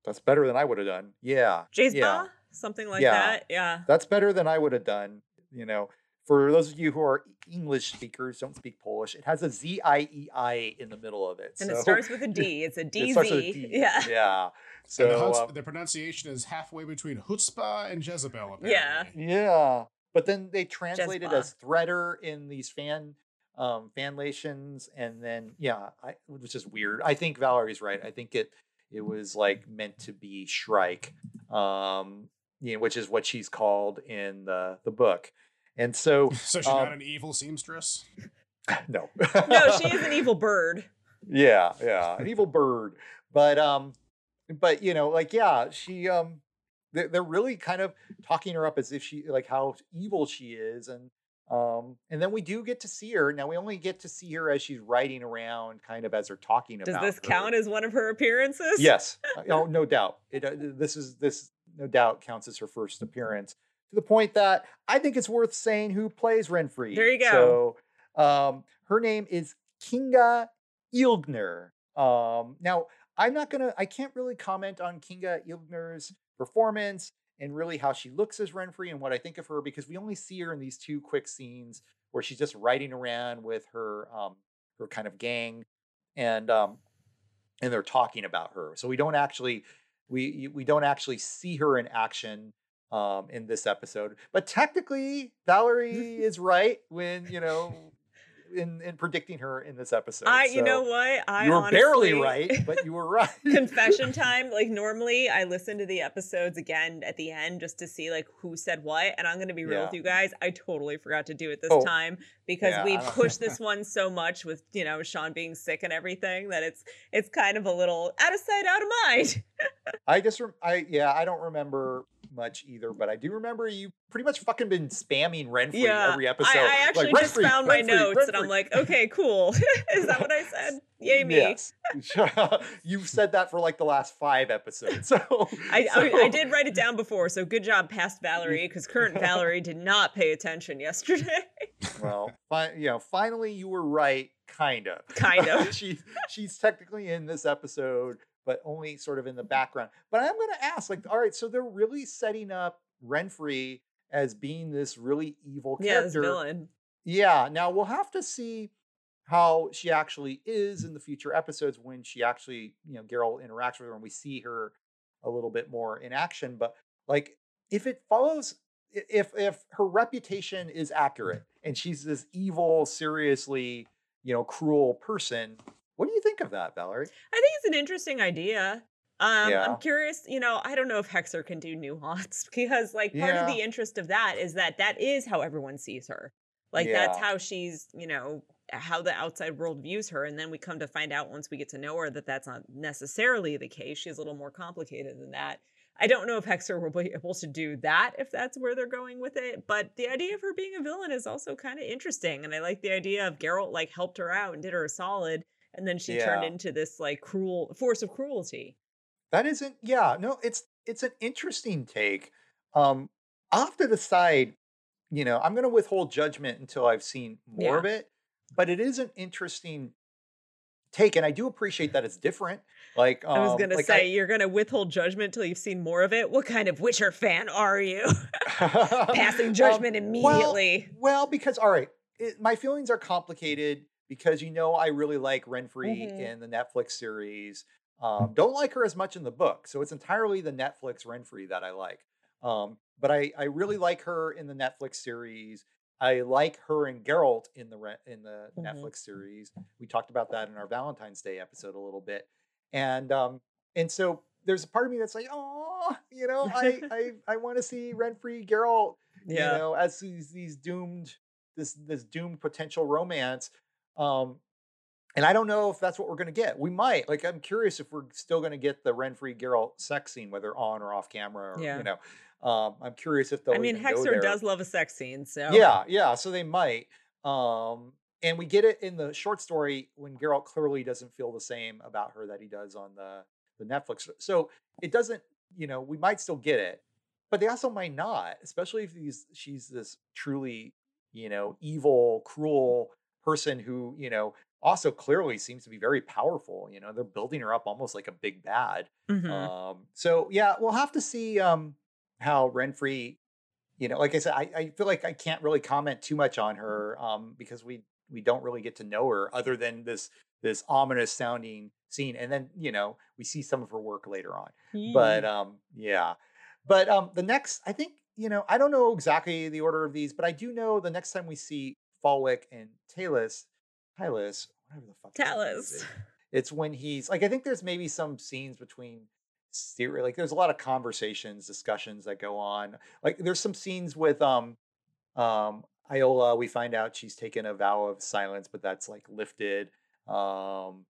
that's better than I would have done yeah Jezba yeah. something like Yeah. that yeah That's better than I would have done. You know, for those of you who are English speakers, don't speak Polish. It has a Z I E I in the middle of it. And so it starts with a D. It's a it DZ. starts with a D. Yeah. Yeah. and the, So Huts- um, the pronunciation is halfway between chutzpah and Jezebel. Apparently. Yeah. yeah, but then they translated Jezba. as threader in these fan um fanlations, and then yeah, I, which is weird. I think Valerie's right. I think it it was like meant to be Shrike, um, you know, which is what she's called in the the book. And so So she's Um, not an evil seamstress. no, No, she is an evil bird. yeah yeah an evil bird but um but you know like yeah she um they're, they're really kind of talking her up as if she like how evil she is and um and then we do get to see her now we only get to see her as she's riding around kind of as they're talking Does about this her. count as one of her appearances? yes Uh, oh no doubt it uh, this is this no doubt counts as her first appearance to the point that i think it's worth saying who plays renfri There you go. so um her name is kinga ilgner um now i'm not gonna i can't really comment on kinga ilgner's performance and really how she looks as renfri and what i think of her because we only see her in these two quick scenes where she's just riding around with her um her kind of gang and um and they're talking about her. So we don't actually we we don't actually see her in action um in this episode but technically valerie is right when you know in in predicting her in this episode I, you know what? I you were barely right but you were right confession time like normally i listen to the episodes again at the end just to see like who said what and i'm gonna be real Yeah. with you guys i totally forgot to do it this Oh, time because yeah, we pushed this one so much with you know sean being sick and everything that it's it's kind of a little out of sight out of mind I just, rem- I yeah, I don't remember much either, but I do remember you pretty much fucking been spamming Renfri yeah every episode. I, I actually like, just "Renfri, found my Renfri, notes and i'm like okay cool is that what i said yay me Yes, you've said that for like the last five episodes. So I, I, I did write it down before, so good job, past Valerie, because current Valerie did not pay attention yesterday. Well, fi- you know, finally you were right, kind of. Kind of. she's she's technically in this episode, but only sort of in the background. But I'm going to ask, like, all right, so they're really setting up Renfri as being this really evil character. yeah, villain. Yeah. Now we'll have to see how she actually is in the future episodes when she actually, you know, Geralt interacts with her and we see her a little bit more in action. But like, if it follows, if if her reputation is accurate and she's this evil, seriously, you know, cruel person, what do you think of that, Valerie? I think it's an interesting idea. Um, Yeah. I'm curious, you know, I don't know if Hexer can do nuance because, like, part of the interest of that is that that is how everyone sees her. Like, that's how she's, you know, how the outside world views her. And then we come to find out once we get to know her that that's not necessarily the case. She's a little more complicated than that. I don't know if Hexer will be able to do that if that's where they're going with it. But the idea of her being a villain is also kind of interesting. And I like the idea of Geralt, like, helped her out and did her a solid. And then she turned into this, like, cruel force of cruelty. That isn't yeah, no, it's it's an interesting take. Um have to decide, you know, I'm gonna withhold judgment until I've seen more Yeah. of it, but it is an interesting take, and I do appreciate that it's different. Like I was um, gonna like say you're gonna withhold judgment till you've seen more of it. What kind of Witcher fan are you? I, Passing Um, judgment well, immediately. Well, because all right, it, my feelings are complicated because you know I really like Renfri Mhm. in the Netflix series. Um, don't like her as much in the book, so it's entirely the Netflix Renfri that I like. Um, but I I really like her in the Netflix series. I like her and Geralt in the in the Mhm. Netflix series. We talked about that in our Valentine's Day episode a little bit, and um, and so there's a part of me that's like, oh, you know, I I I want to see Renfri Geralt yeah. you know, as these these doomed this this doomed potential romance. Um, and I don't know if that's what we're gonna get. We might. Like, I'm curious if we're still gonna get the Renfri Geralt sex scene, whether on or off camera. Or, Yeah. You know, um, I'm curious if they'll. I mean, Hexer does love a sex scene, so Yeah, yeah. So they might. Um, and we get it in the short story when Geralt clearly doesn't feel the same about her that he does on the the Netflix. So it doesn't. You know, we might still get it, but they also might not, especially if these she's this truly, you know, evil, cruel person who you know also clearly seems to be very powerful. You know, they're building her up almost like a big bad. Mhm. Um, so yeah, we'll have to see um how Renfri, you know, like I said, I, I feel like I can't really comment too much on her um because we we don't really get to know her other than this this ominous sounding scene, and then you know we see some of her work later on. But um yeah, but um the next I think you know I don't know exactly the order of these, but I do know the next time we see Falwick and Talus, Talus, whatever the fuck. Talus. It's when he's like I think there's maybe some scenes between Ciri like there's a lot of conversations, discussions that go on. Like there's some scenes with um um Iola, we find out she's taken a vow of silence, but that's like lifted. Um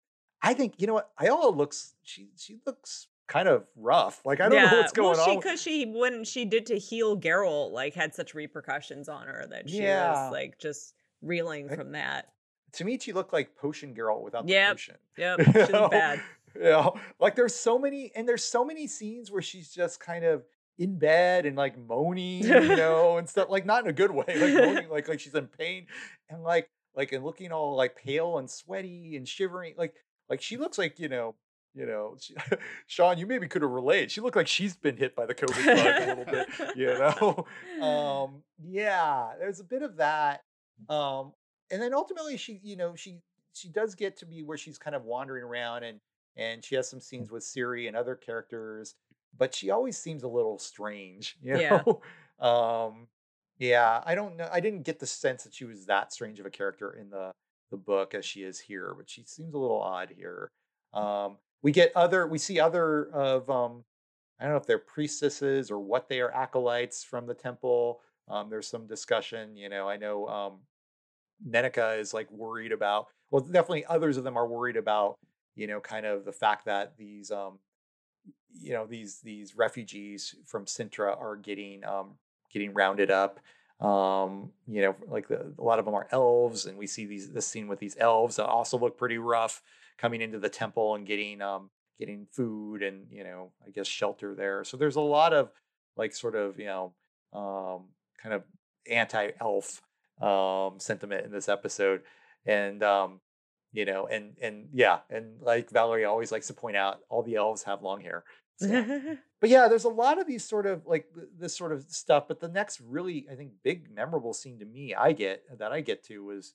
I think you know what Iola looks she she looks kind of rough. Like I don't know what's going well, she, on. Because she, when she did to heal Geralt, like had such repercussions on her that she Yeah. was like just reeling I- from that. to me, she looked like potion girl without the Yep. potion. Yep, You she was know? bad. Yeah, like there's so many, and there's so many scenes where she's just kind of in bed and like moaning, you know, and stuff. Like not in a good way, like moaning, like like she's in pain, and like like and looking all like pale and sweaty and shivering. Like like she looks like you know. You know, she, Sean, you maybe could have relayed. She looked like she's been hit by the COVID bug a little bit. You know, um, yeah, there's a bit of that. Um, and then ultimately she, you know, she she does get to be where she's kind of wandering around and and she has some scenes with Ciri and other characters, but she always seems a little strange, you Yeah. know. um yeah, I don't know. I didn't get the sense that she was that strange of a character in the the book as she is here, but she seems a little odd here. Um we get other we see other of um I don't know if they're priestesses or what they are acolytes from the temple. Um, there's some discussion, you know. I know um, Nenneke is like worried about. Well, definitely others of them are worried about, you know, kind of the fact that these, um, you know, these these refugees from Cintra are getting um, getting rounded up. Um, you know, like the, a lot of them are elves, and we see these this scene with these elves that also look pretty rough coming into the temple and getting um getting food and you know I guess shelter there. So there's a lot of like sort of you know um, kind of anti-elf um, sentiment in this episode, and um, you know and and yeah, and like Valerie always likes to point out, all the elves have long hair. So. but yeah, there's a lot of these sort of like this sort of stuff. But the next really I think big memorable scene to me I get that I get to was.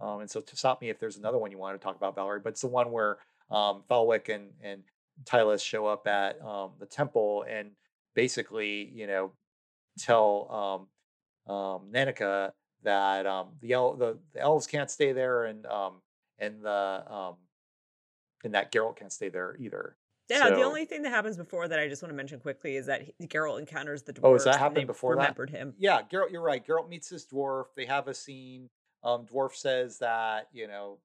Um, and so to stop me if there's another one you want to talk about, Valerie, but it's the one where um, Falwick and and Tylus show up at um, the temple and basically, you know, tell um, um, Nenneke that um, the, el- the the elves can't stay there and um, and the um, and that Geralt can't stay there either. Yeah, the only thing that happens before that I just want to mention quickly is that he- Geralt encounters the dwarves. Oh, does that and happen they before that? remembered him. yeah, Geralt, you're right. Geralt meets this dwarf. They have a scene. Um, dwarf says that you know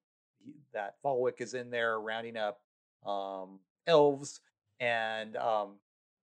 that Falwick is in there rounding up um, elves, and um,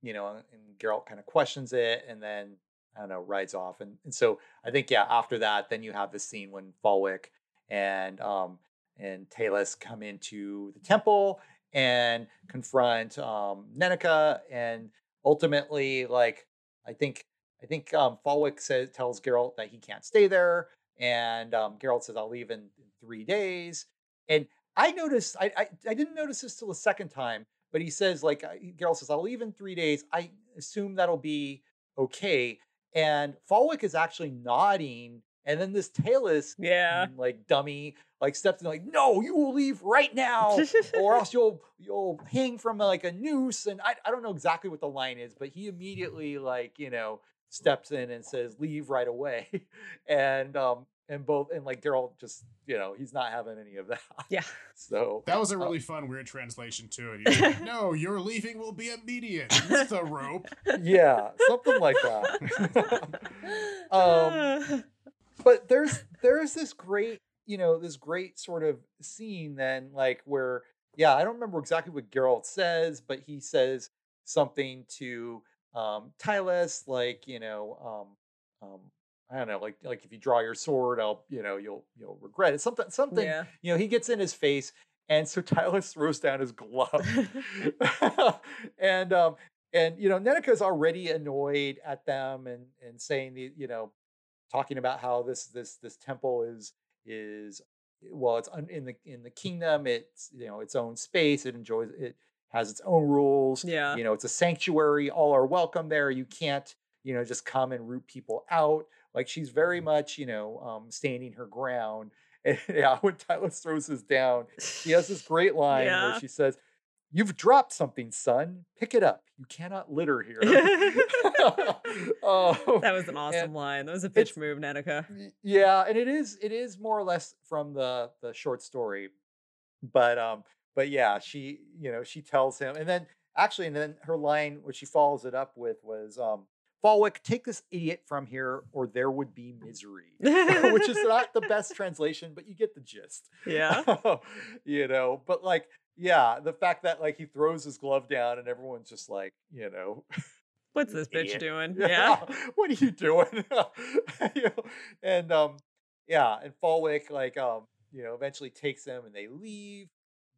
you know, and Geralt kind of questions it, and then I don't know, rides off, and and so I think yeah, after that, then you have the scene when Falwick and um and Talus come into the temple and confront um Nenneke, and ultimately, like I think I think um, Falwick says tells Geralt that he can't stay there, and um, Geralt says, "I'll leave in, in three days." And I noticed I, I I didn't notice this till the second time, but he says like uh, Geralt says, "I'll leave in three days." I assume that'll be okay. And Falwick is actually nodding, and then this Talus Yeah. like dummy like steps in like, "No, you will leave right now." or else you'll you'll hang from like a noose and I, I don't know exactly what the line is but he immediately like you know steps in and says leave right away and um and both and like Daryl just you know he's not having any of that Yeah. so That was a Uh, really fun, weird translation too. And he's like, no, your leaving will be immediate with a rope. yeah something like that um but there's there's this great you know this great sort of scene then like where yeah i don't remember exactly what Geralt says but he says something to um Tylus like you know um um I don't know, like like if you draw your sword, I'll you know you'll you'll regret it. Something something yeah. you know he gets in his face, and so Tylus throws down his glove, and um and you know Nenneke's already annoyed at them and and saying the you know talking about how this this this temple is is well it's un, in the in the kingdom it's you know its own space it enjoys it has its own rules Yeah. you know it's a sanctuary all are welcome there you can't you know just come and root people out like she's very much you know um standing her ground and yeah when Tyler throws this down she has this great line Yeah. where she says you've dropped something son pick it up you cannot litter here Um, that was an awesome line. That was a pitch move, Nenneke. Yeah and it is it is more or less from the the short story but um but yeah she you know she tells him and then actually and then her line what she follows it up with was um Falwick, take this idiot from here or there would be misery which is not the best translation but you get the gist yeah. you know but like yeah the fact that like he throws his glove down and everyone's just like you know What's this bitch idiot. doing? Yeah. what are you doing? You know, and um, yeah, and Falwick like um, you know, eventually takes them and they leave.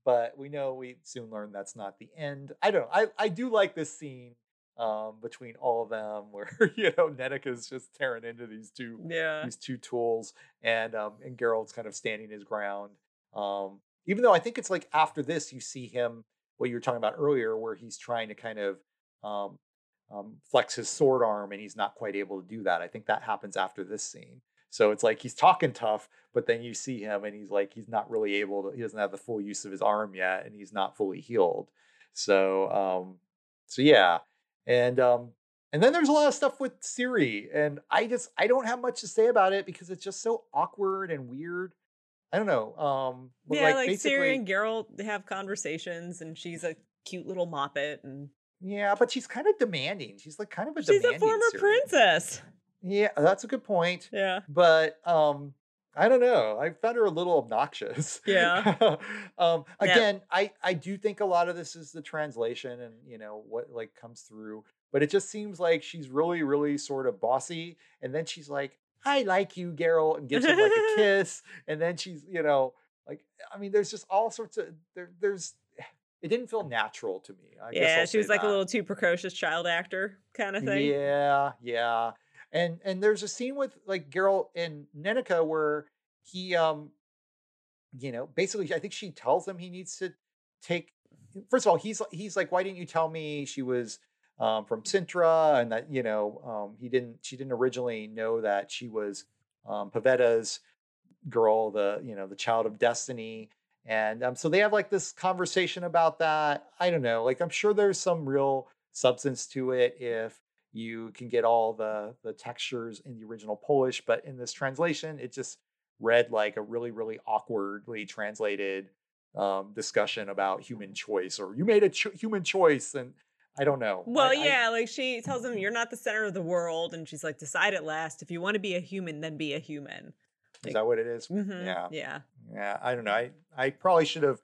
But we know we soon learn that's not the end. I don't know. I, I do like this scene um between all of them where, you know, Nenneke's just tearing into these two Yeah. these two tools and um and Geralt's kind of standing his ground. Um even though I think it's like after this you see him what you were talking about earlier where he's trying to kind of um um, flex his sword arm and he's not quite able to do that. I think that happens after this scene. So it's like he's talking tough, but then you see him and he's like he's not really able to. He doesn't have the full use of his arm yet, and he's not fully healed. So um, so yeah, and um, and then there's a lot of stuff with Ciri, and I just I don't have much to say about it because it's just so awkward and weird. I don't know. Um, yeah, like, basically, Ciri and Geralt have conversations, and she's a cute little moppet, and yeah, but she's kind of demanding. She's like kind of a she's a former Ciri. princess. Yeah, that's a good point. Yeah. but um i don't know i found her a little obnoxious Yeah. um Yeah. again i i do think a lot of this is the translation and you know what like comes through but it just seems like she's really really sort of bossy and then she's like i like you Geralt and gives him like a kiss and then she's you know like i mean there's just all sorts of there there's it didn't feel natural to me I yeah, she was like a little too precocious child actor kind of thing. Yeah, yeah. And and there's a scene with like Geralt and Nenneke where he um you know, basically I think she tells him he needs to take first of all, he's he's like, why didn't you tell me she was um from Cintra and that, you know, um he didn't she didn't originally know that she was um Pavetta's girl, the you know, the child of destiny. And um, so they have like this conversation about that. I don't know. Like I'm sure there's some real substance to it if you can get all the the textures in the original Polish, but in this translation, it just read like a really really awkwardly translated um, discussion about human choice or you made a cho- human choice and I don't know. Well, I, yeah, I, like she tells him you're not the center of the world, and she's like, decide at last. If you want to be a human, then be a human. Is that what it is? Mm-hmm, Yeah. Yeah. Yeah. I don't know. I, I probably should have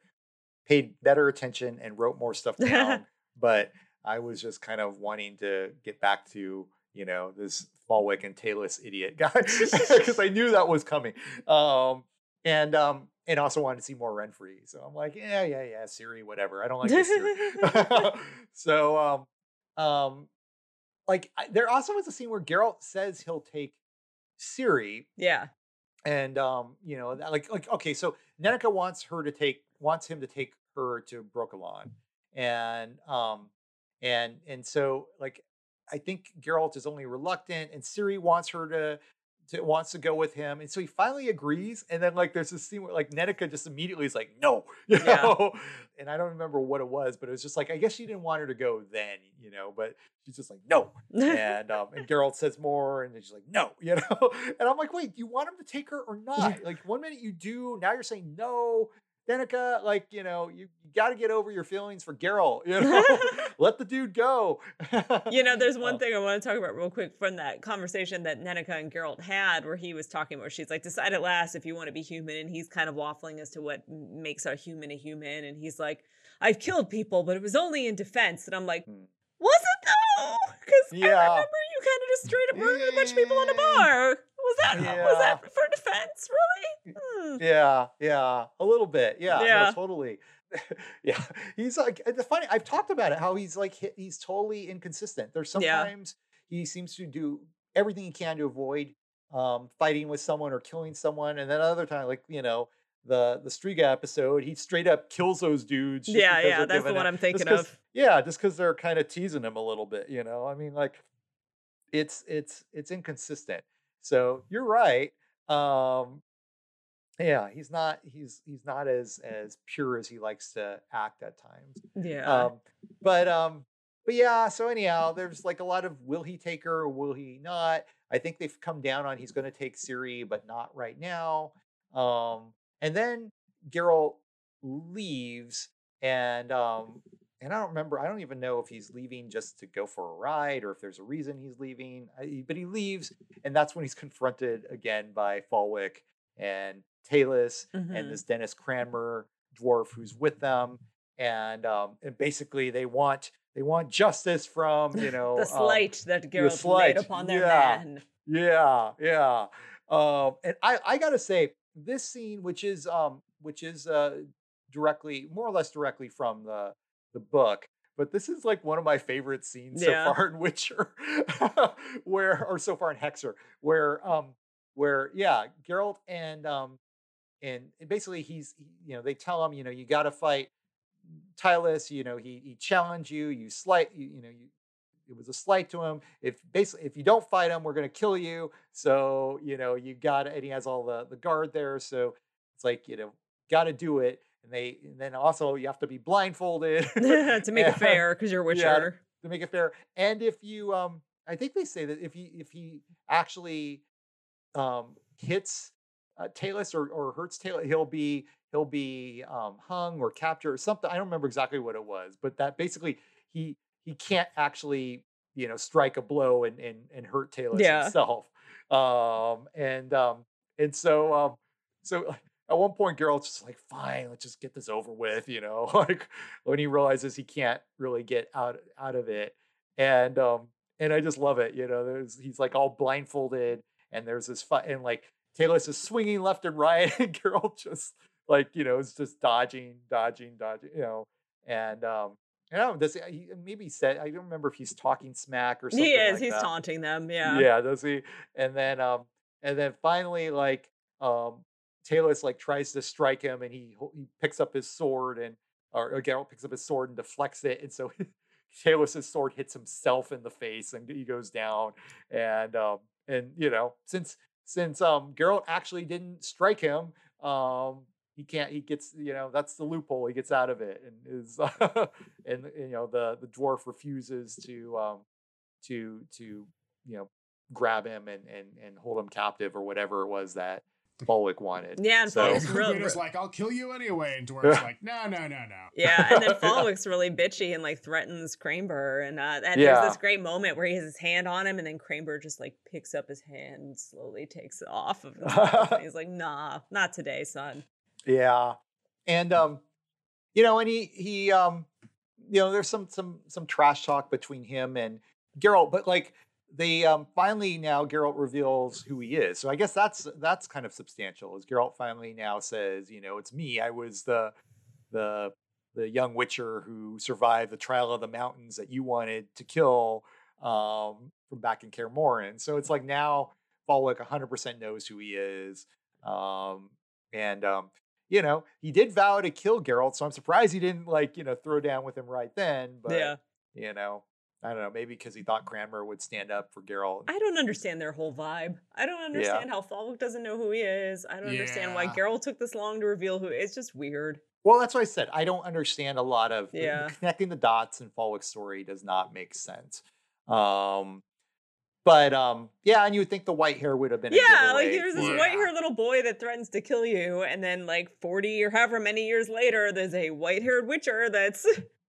paid better attention and wrote more stuff down, but I was just kind of wanting to get back to, you know, this Falwick and Talus idiot guy because I knew that was coming. Um, and, um, and also wanted to see more Renfri. So I'm like, yeah, yeah, yeah, Ciri, whatever. I don't like this Ciri. so, um, um, like I, there also was a scene where Geralt says he'll take Ciri yeah. and um you know like like okay so Nenneke wants her to take wants him to take her to Brokilon and um and and so like I think Geralt is only reluctant and Ciri wants her to to wants to go with him and so he finally agrees and then like there's this scene where like Nenneke just immediately is like no you Yeah. know? And I don't remember what it was but it was just like I guess she didn't want her to go then you know but she's just like no and um and Geralt says more and she's like no you know? And I'm like wait do you want him to take her or not? Like one minute you do now you're saying no Danica like you know you, you got to get over your feelings for Geralt you know let the dude go you know, there's one Um, thing I want to talk about real quick from that conversation that Nenneke and Geralt had, where he was talking about she's like, decide at last if you want to be human, and he's kind of waffling as to what makes a human a human, and he's like, I've killed people, but it was only in defense, and I'm like, Hmm. was it though? Because I remember you kind of just straight up murdered a bunch of people in a bar. Was that was that for defense? Really? Hmm. Yeah, yeah, a little bit. Yeah, no, totally. yeah, he's like the funny. I've talked about it. How he's like he's totally inconsistent. There's Yeah. sometimes he seems to do everything he can to avoid um, fighting with someone or killing someone, and then other time, like you know the the Striga episode, he straight up kills those dudes. Yeah, yeah, that's the one it- I'm thinking of. Yeah, just because they're kind of teasing him a little bit. You know, I mean, like it's it's it's inconsistent. So you're right. Um, yeah, he's not he's he's not as as pure as he likes to act at times. Yeah. Um, but um, but yeah. So anyhow, there's like a lot of will he take her or will he not? I think they've come down on he's going to take Ciri, but not right now. Um, and then Geralt leaves, and um, and I don't remember. I don't even know if he's leaving just to go for a ride or if there's a reason he's leaving. I, but he leaves, and that's when he's confronted again by Falwick and Talus Mhm. and this Dennis Cranmer dwarf who's with them, and um, and basically they want they want justice from you know the um, slight that Geralt slight, laid upon their yeah. man. yeah, yeah. Um, and I, I gotta say, this scene, which is um, which is uh, directly, more or less directly from the the book, but this is like one of my favorite scenes Yeah. so far in Witcher, where or so far in Hexer, where um, where yeah, Geralt and um, and basically he's you know they tell him you know you got to fight Tylus, you know he he challenged you, you slight you, you know you it was a slight to him. If basically if you don't fight him, we're gonna kill you. So you know you got and he has all the the guard there. So it's like you know got to do it. And they and then also you have to be blindfolded to make it fair, because you're a Yeah, Witcher. to make it fair. And if you um I think they say that if he if he actually um hits uh, Talus or, or hurts Talus, he'll be he'll be um hung or captured or something. I don't remember exactly what it was, but that basically he he can't actually, you know, strike a blow and and, and hurt Talus Yeah. himself. Um and um and so um so at one point Geralt's just like, fine, let's just get this over with, you know, like when he realizes he can't really get out out of it. And um and I just love it, you know, there's he's like all blindfolded and there's this fight and like Talus is swinging left and right and Geralt just like, you know, is just dodging, dodging, dodging, you know, and um I don't know, does he, he maybe he said I don't remember if he's talking smack or something. He is. like he's that. taunting them. Yeah. Yeah, does he? And then um and then finally like um Talus like tries to strike him and he he picks up his sword and or, Geralt picks up his sword and deflects it and so Talus's sword hits himself in the face and he goes down and um and you know since since um Geralt actually didn't strike him um he can't he gets you know that's the loophole he gets out of it and is and you know the the dwarf refuses to um to to you know grab him and and and hold him captive or whatever it was that Falwick wanted. Yeah, and so, Falwick's real- Guido's like, I'll kill you anyway. And Dwarf's like, no, no, no, no. Yeah, and then Falwick's really bitchy and like threatens Craneburr, and uh, and Yeah. there's this great moment where he has his hand on him, and then Craneburr just like picks up his hand and slowly takes it off of him. he's like, "Nah, not today, son." Yeah. And um you know, and he he um you know, there's some some some trash talk between him and Geralt, but like they um finally now Geralt reveals who he is. So I guess that's that's kind of substantial. Is Geralt finally now says, you know, it's me. I was the the the young witcher who survived the trial of the mountains that you wanted to kill um from back in Kaer Morhen. So it's like now Falwick 100% knows who he is. Um and um you know, he did vow to kill Geralt, so I'm surprised he didn't like, you know, throw down with him right then. But yeah, you know, I don't know, maybe because he thought Cranmer would stand up for Geralt. I don't understand their whole vibe. I don't understand how Falwick doesn't know who he is. I don't understand why Yeah. Geralt took this long to reveal who. It's just weird. Well, that's what I said. I don't understand a lot of the- the Yeah. connecting the dots in Falwick's story does not make sense. Um, but um, yeah, and you would think the white hair would have been a Yeah, like giveaway here's this for- white haired little boy that threatens to kill you, and then like 40 or however many years later, there's a white haired witcher that's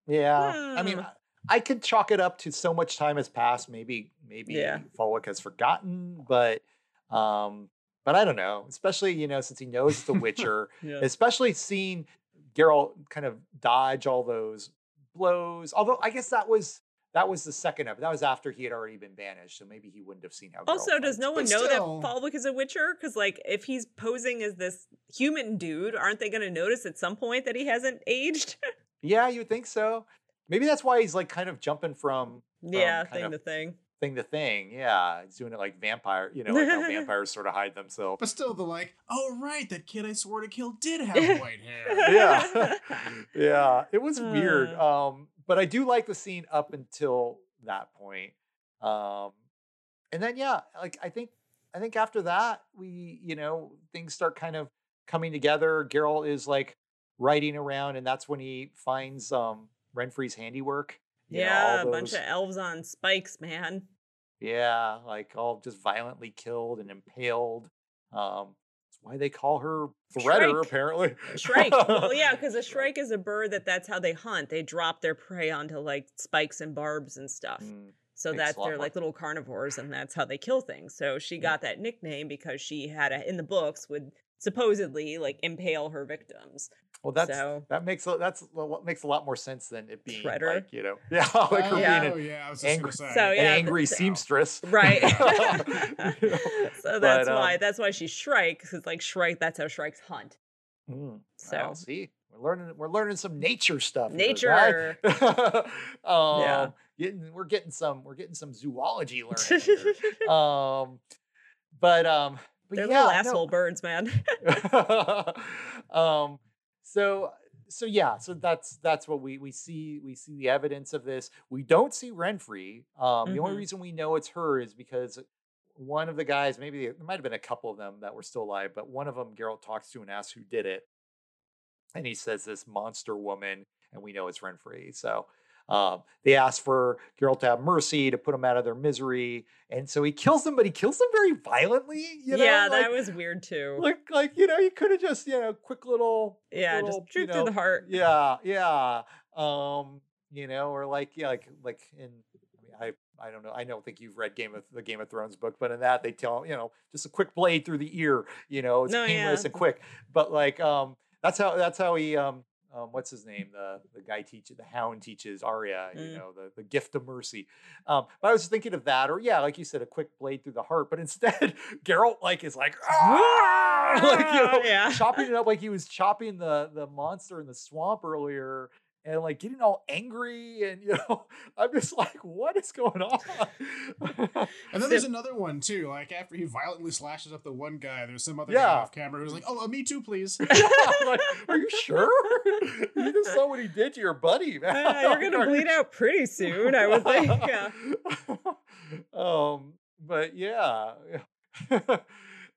Yeah, I mean, Hmm. I- could chalk it up to so much time has passed. Maybe, maybe Yeah. Falwick has forgotten, but um, but I don't know. Especially you know since he knows the Witcher, yeah. especially seeing Geralt kind of dodge all those blows. Although I guess that was that was the second of That was after he had already been banished, so maybe he wouldn't have seen how. Geralt Also, does fights. no one know still- that Falwick is a witcher? Because like, if he's posing as this human dude, aren't they going to notice at some point that he hasn't aged? Yeah, you would think so. Maybe that's why he's like kind of jumping from yeah, thing of- to thing. thing to thing. Yeah, he's doing it like vampire. You know, like how vampires sort of hide themselves. But still, they're like, oh, right, that kid I swore to kill did have white hair. yeah yeah it was weird Uh. um but i do like the scene up until that point um and then yeah like i think i think after that we you know things start kind of coming together Geralt is like riding around and that's when he finds um renfri's handiwork know, yeah, all a bunch of elves on spikes, man. yeah like all just violently killed and impaled um that's why they call her threader Shrike. apparently Shrike. well, yeah, because a shrike is a bird that that's how they hunt. They drop their prey onto like spikes and barbs and stuff. Mm. So that they're like little carnivores, and that's how they kill things. So she got that nickname because she had a in the books would supposedly like impale her victims. Well, that's So- that makes a- that's a lot- makes a lot more sense than it being Predator? like you know, yeah, like her oh, Yeah. being an, yeah, I was just angry- gonna. So, an angry but- seamstress, Right. You know, so that's but, why um, that's why she's Shrike, because like Shrike, that's how Shrikes hunt. mm, So well, see, we're learning we're learning some nature stuff. here, Nature. right? um, Yeah. getting, we're getting some we're getting some zoology learning. here. um, but um, but they're yeah, little no. asshole birds, man. um so so yeah so that's that's what we we see we see the evidence of this we don't see renfri um the only Mhm. reason we know it's her is because one of the guys maybe there might have been a couple of them that were still alive but one of them Geralt talks to and asks who did it and he says this monster woman and we know it's renfri so um, they ask for Geralt to have mercy to put them out of their misery, and so he kills them, but he kills them very violently. You know, yeah, like, that was weird too. like like you know you could have just you know quick little yeah, little, just shoot through the heart. yeah yeah um you know or like yeah like like in I I don't know I don't think you've read Game of the Game of Thrones book but in that they tell you know just a quick blade through the ear you know it's No, painless yeah. and quick but like um that's how that's how he um um, what's his name? The the guy teaches the hound teaches Arya, you Mm. know, the, the gift of mercy. Um, but I was thinking of that, or yeah, like you said, a quick blade through the heart. But instead, Geralt like is like, "Ah!" like you know, Yeah. chopping it up like he was chopping the the monster in the swamp earlier, and like getting all angry, and you know, I'm just like, what is going on? And then there's another one too. Like after he violently slashes up the one guy, there's some other guy Yeah. off camera who's like, "Oh, uh, me too, please." I'm like, are you sure? you just saw what he did to your buddy, man. Uh, you're gonna bleed out pretty soon, I would think. Yeah. um, but yeah.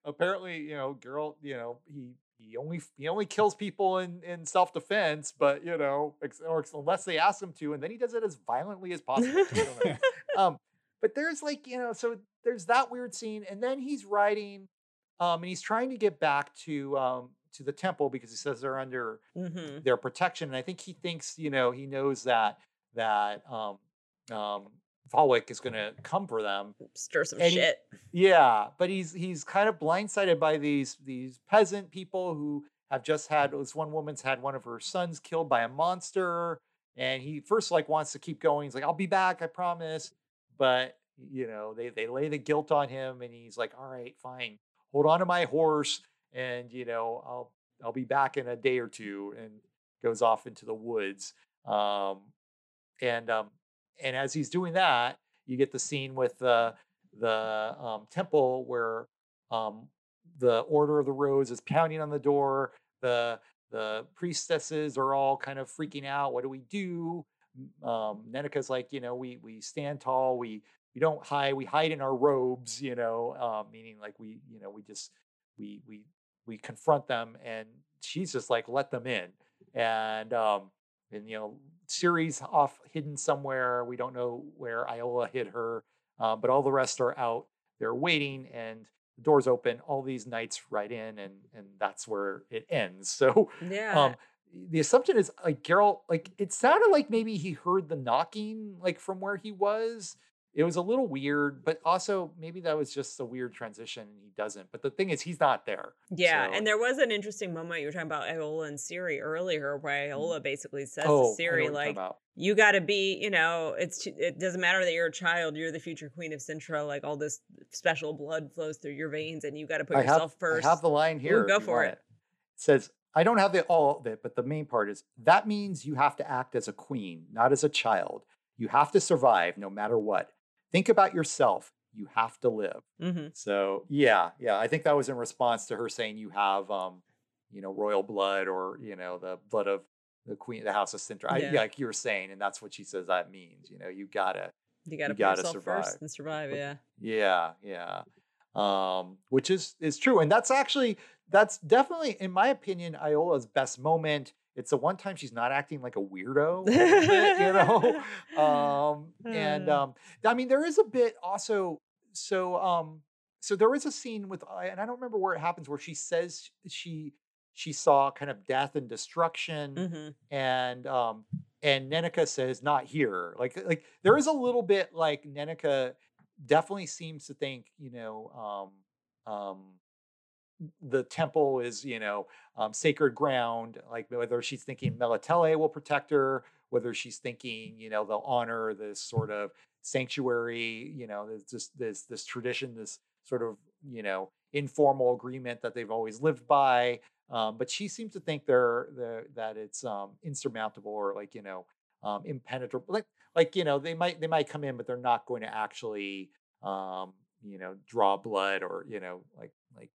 Apparently, you know, Geralt, you know, he he only he only kills people in in self defense, but you know, ex- or unless they ask him to, and then he does it as violently as possible. to kill them. um, but there's like you know, so there's that weird scene, and then he's riding um, and he's trying to get back to um, to the temple because he says they're under Mm-hmm. their protection. And I think he thinks, you know, he knows that that um, um, Falwick is going to come for them. Stir some And he- shit. Yeah, but he's he's kind of blindsided by these these peasant people who have just had this one woman's had one of her sons killed by a monster, and he first like wants to keep going. He's like, "I'll be back, I promise," but you know they they lay the guilt on him, and he's like, "All right, fine, hold on to my horse, and you know I'll I'll be back in a day or two, and goes off into the woods. Um, and um, and as he's doing that, you get the scene with the the um, temple where um, the Order of the Rose is pounding on the door. The the priestesses are all kind of freaking out. What do we do? Um, Nenneke's like, you know, we we stand tall. We we don't hide. We hide in our robes. You know, um, meaning like we you know we just we we we confront them, and she's just like, let them in. And um, and you know, Ciri's off hidden somewhere. We don't know where Iola hid her, uh, but all the rest are out. They're waiting, and the doors open. All these knights ride in, and and that's where it ends. So Yeah. um, the assumption is like Geralt, like it sounded like maybe he heard the knocking, like from where he was. It was a little weird, but also maybe that was just a weird transition and he doesn't. But the thing is, he's not there. Yeah, So- and there was an interesting moment you were talking about Iola and Ciri earlier, where mm-hmm. Iola basically says oh, to Ciri, what you're talking like, you got to be, you know, it's it doesn't matter that you're a child, you're the future queen of Cintra, like all this special blood flows through your veins, and you got to put I yourself have, first. I have the line here. go for it. It says, I don't have the all of it, but the main part is that means you have to act as a queen, not as a child. You have to survive no matter what. Think about yourself. You have to live. Mhm. So yeah, yeah. I think that was in response to her saying you have um, you know, royal blood or, you know, the blood of the queen, the house of Cintra. I, Yeah. yeah, like you were saying, and that's what she says that means. You know, you gotta You got to you gotta survive. first and survive. Yeah. yeah, yeah. Um, which is is true, and that's actually that's definitely, in my opinion, Iola's best moment. It's the one time she's not acting like a weirdo, bit, you know. Um, and Uh. um, I mean, there is a bit also. So, um, so there is a scene with, I- and I don't remember where it happens, where she says she she saw kind of death and destruction hmm and um and Nenneke says not here. Like like there is a little bit like Nenneke definitely seems to think, you know, um um the temple is, you know, um, sacred ground, like whether she's thinking Melitele will protect her, whether she's thinking, you know, they'll honor this sort of sanctuary, you know, this this this tradition, this sort of, you know, informal agreement that they've always lived by. Um, but she seems to think they're, they're that it's um, insurmountable or like you know um, impenetrable. Like like you know they might they might come in, but they're not going to actually um, you know draw blood or you know like like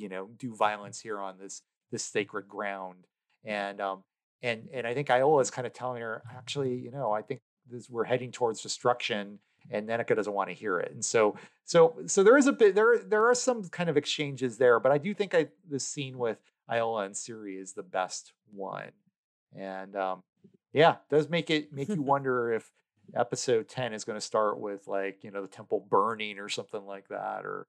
you know do violence here on this this sacred ground. And um and and I think Iola is kind of telling her actually you know I think this we're heading towards destruction and Nenneke doesn't want to hear it. And so so so there is a bit there there are some kind of exchanges there, but I do think I the scene with Iola and Ciri is the best one. And um yeah, does make it make you wonder if episode 10 is going to start with like, you know, the temple burning or something like that or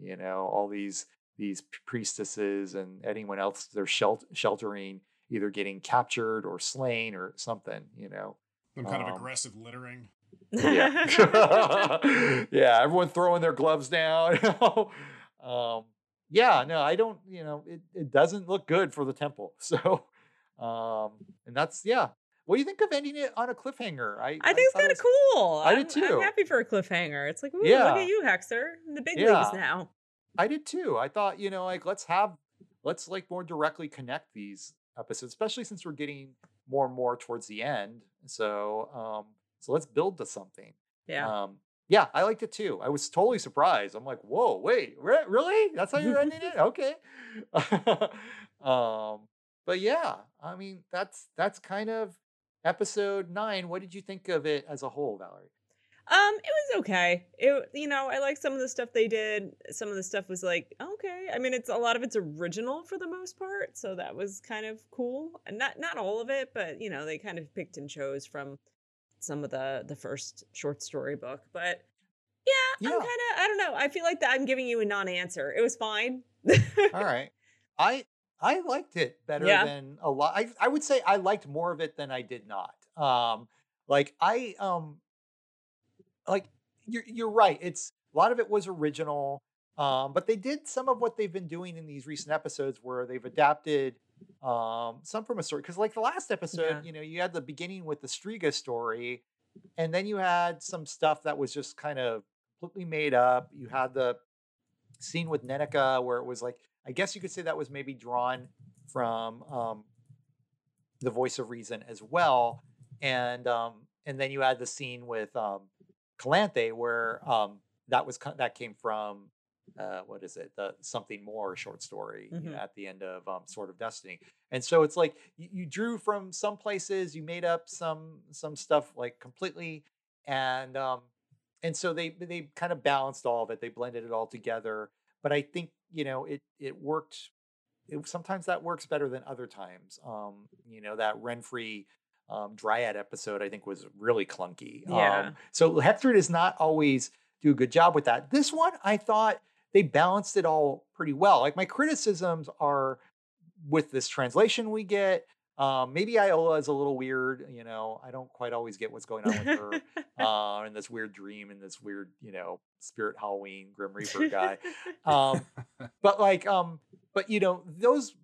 you know, all these these priestesses and anyone else they're shel- sheltering either getting captured or slain or something, you know. Some kind Um, of aggressive littering. Yeah. yeah, everyone throwing their gloves down. um, yeah, no, I don't, you know, it, it doesn't look good for the temple. So, um, and that's, yeah. What do you think of ending it on a cliffhanger? I, I think it's kind of was- cool. I did I'm- too. I'm happy for a cliffhanger. It's like, ooh, look at you, Hexer, in the big Yeah. leagues now. I did too. I thought, you know, like let's have, let's like more directly connect these episodes, especially since we're getting more and more towards the end. So, um, so let's build to something. Yeah. Um, yeah, I liked it too. I was totally surprised. I'm like, whoa, wait, re- really? That's how you're ending it? Okay. um, but yeah, I mean, that's that's kind of episode nine. What did you think of it as a whole, Valerie? Um, it was okay. It you know, I like some of the stuff they did. Some of the stuff was like, okay. I mean, it's a lot of it's original for the most part, so that was kind of cool. And not not all of it, but you know, they kind of picked and chose from some of the the first short story book. But yeah, yeah. I'm kind of. I don't know. I feel like that I'm giving you a non-answer. It was fine. All right. I I liked it better yeah. than a lot. I I would say I liked more of it than I did not. Um, like I um, like you're you're right. It's a lot of it was original. Um, but they did some of what they've been doing in these recent episodes where they've adapted um, some from a story. Because, like the last episode, yeah. you know, you had the beginning with the Striga story, and then you had some stuff that was just kind of completely made up. You had the scene with Nenneke where it was like, I guess you could say that was maybe drawn from um, the voice of reason as well. And um, and then you had the scene with um, Calanthe where um, that was that came from uh, what is it the something more short story mm-hmm. you know, at the end of um, sword of destiny and so it's like you, you, drew from some places you made up some some stuff like completely and um and so they they kind of balanced all of it they blended it all together but i think you know it it worked it, sometimes that works better than other times um you know that renfri um, dryad episode i think was really clunky yeah. um so Hexer does not always do a good job with that this one i thought they balanced it all pretty well. Like my criticisms are with this translation we get. Um, maybe Iola is a little weird. You know, I don't quite always get what's going on with her uh, and this weird dream and this weird, you know, spirit Halloween Grim Reaper guy. Um, but like, um, but you know, those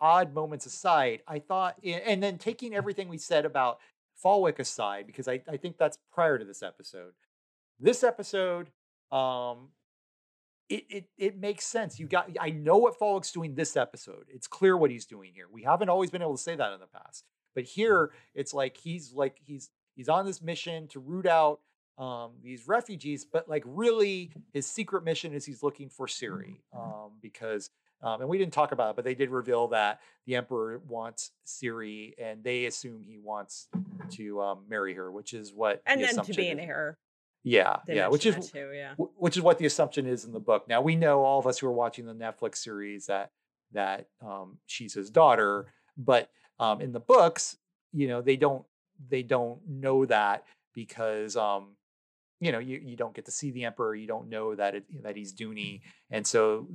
odd moments aside, I thought, and then taking everything we said about Falwick aside, because I, I think that's prior to this episode. This episode, um, it, it it makes sense. You got I know what Falwick's doing this episode. It's clear what he's doing here. We haven't always been able to say that in the past. But here it's like he's like he's he's on this mission to root out um, these refugees, but like really his secret mission is he's looking for Ciri. Um, because um, and we didn't talk about it, but they did reveal that the Emperor wants Ciri, and they assume he wants to um, marry her, which is what and the then to be an heir. Yeah, yeah, which is too, yeah. which is what the assumption is in the book. Now we know all of us who are watching the Netflix series that that um, she's his daughter, but um, in the books, you know, they don't they don't know that because um, you know you you don't get to see the emperor, you don't know that it, that he's Duny, and so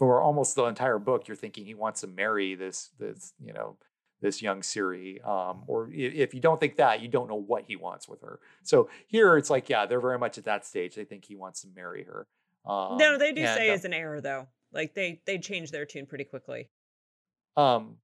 for almost the entire book, you're thinking he wants to marry this this you know this young Ciri. Um, or if you don't think that, you don't know what he wants with her. So here it's like, yeah, they're very much at that stage. They think he wants to marry her. Um, no, they do and, say uh, it's an error though. Like they they change their tune pretty quickly. Um,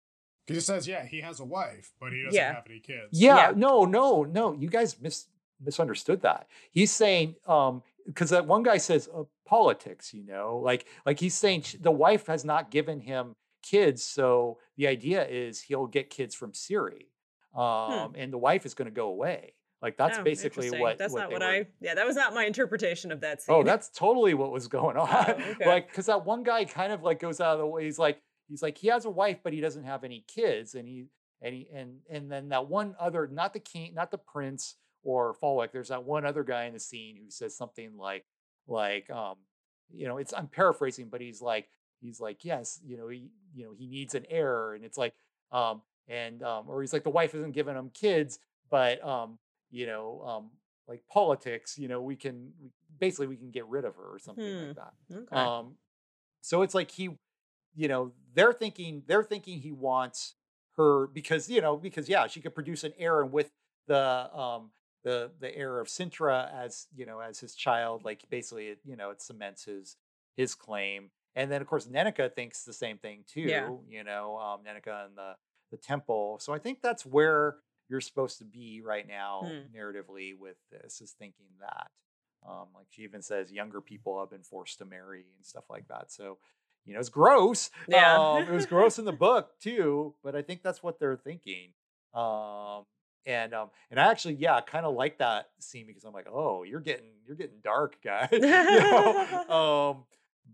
because he says, yeah, he has a wife, but he doesn't yeah. have any kids. Yeah, yeah, no, no, no. You guys mis- misunderstood that. He's saying, um, because that one guy says uh, politics, you know, like like he's saying the wife has not given him kids. So the idea is he'll get kids from Ciri, hmm. um, hmm. and the wife is going to go away. Like that's oh, basically what. That's what not what were. I. Yeah, that was not my interpretation of that oh, scene. Oh, that's totally what was going on. Oh, okay. like, because that one guy kind of like goes out of the way. He's like, he's like, he has a wife, but he doesn't have any kids, and he and he and and then that one other, not the king, not the prince or Falwick. There's that one other guy in the scene who says something like, like, um, you know, it's I'm paraphrasing, but he's like, he's like, yes, you know, he, you know, he needs an heir, and it's like, um, and um, or he's like, the wife isn't giving him kids, but um, you know, um, like politics, you know, we can basically we can get rid of her or something hmm. like that. Okay. Um, so it's like he, you know, they're thinking they're thinking he wants her because you know because yeah, she could produce an heir, and with the um the the heir of Cintra as you know as his child, like basically it, you know it cements his his claim and then of course Nenneke thinks the same thing too. Yeah. You know, um, and the the temple. So I think that's where you're supposed to be right now, hmm. narratively, with this is thinking that. Um, like she even says, younger people have been forced to marry and stuff like that. So, you know, it's gross. Yeah, um, it was gross in the book too, but I think that's what they're thinking. Um, and um, and I actually, yeah, kind of like that scene because I'm like, oh, you're getting you're getting dark, guy. you know? um,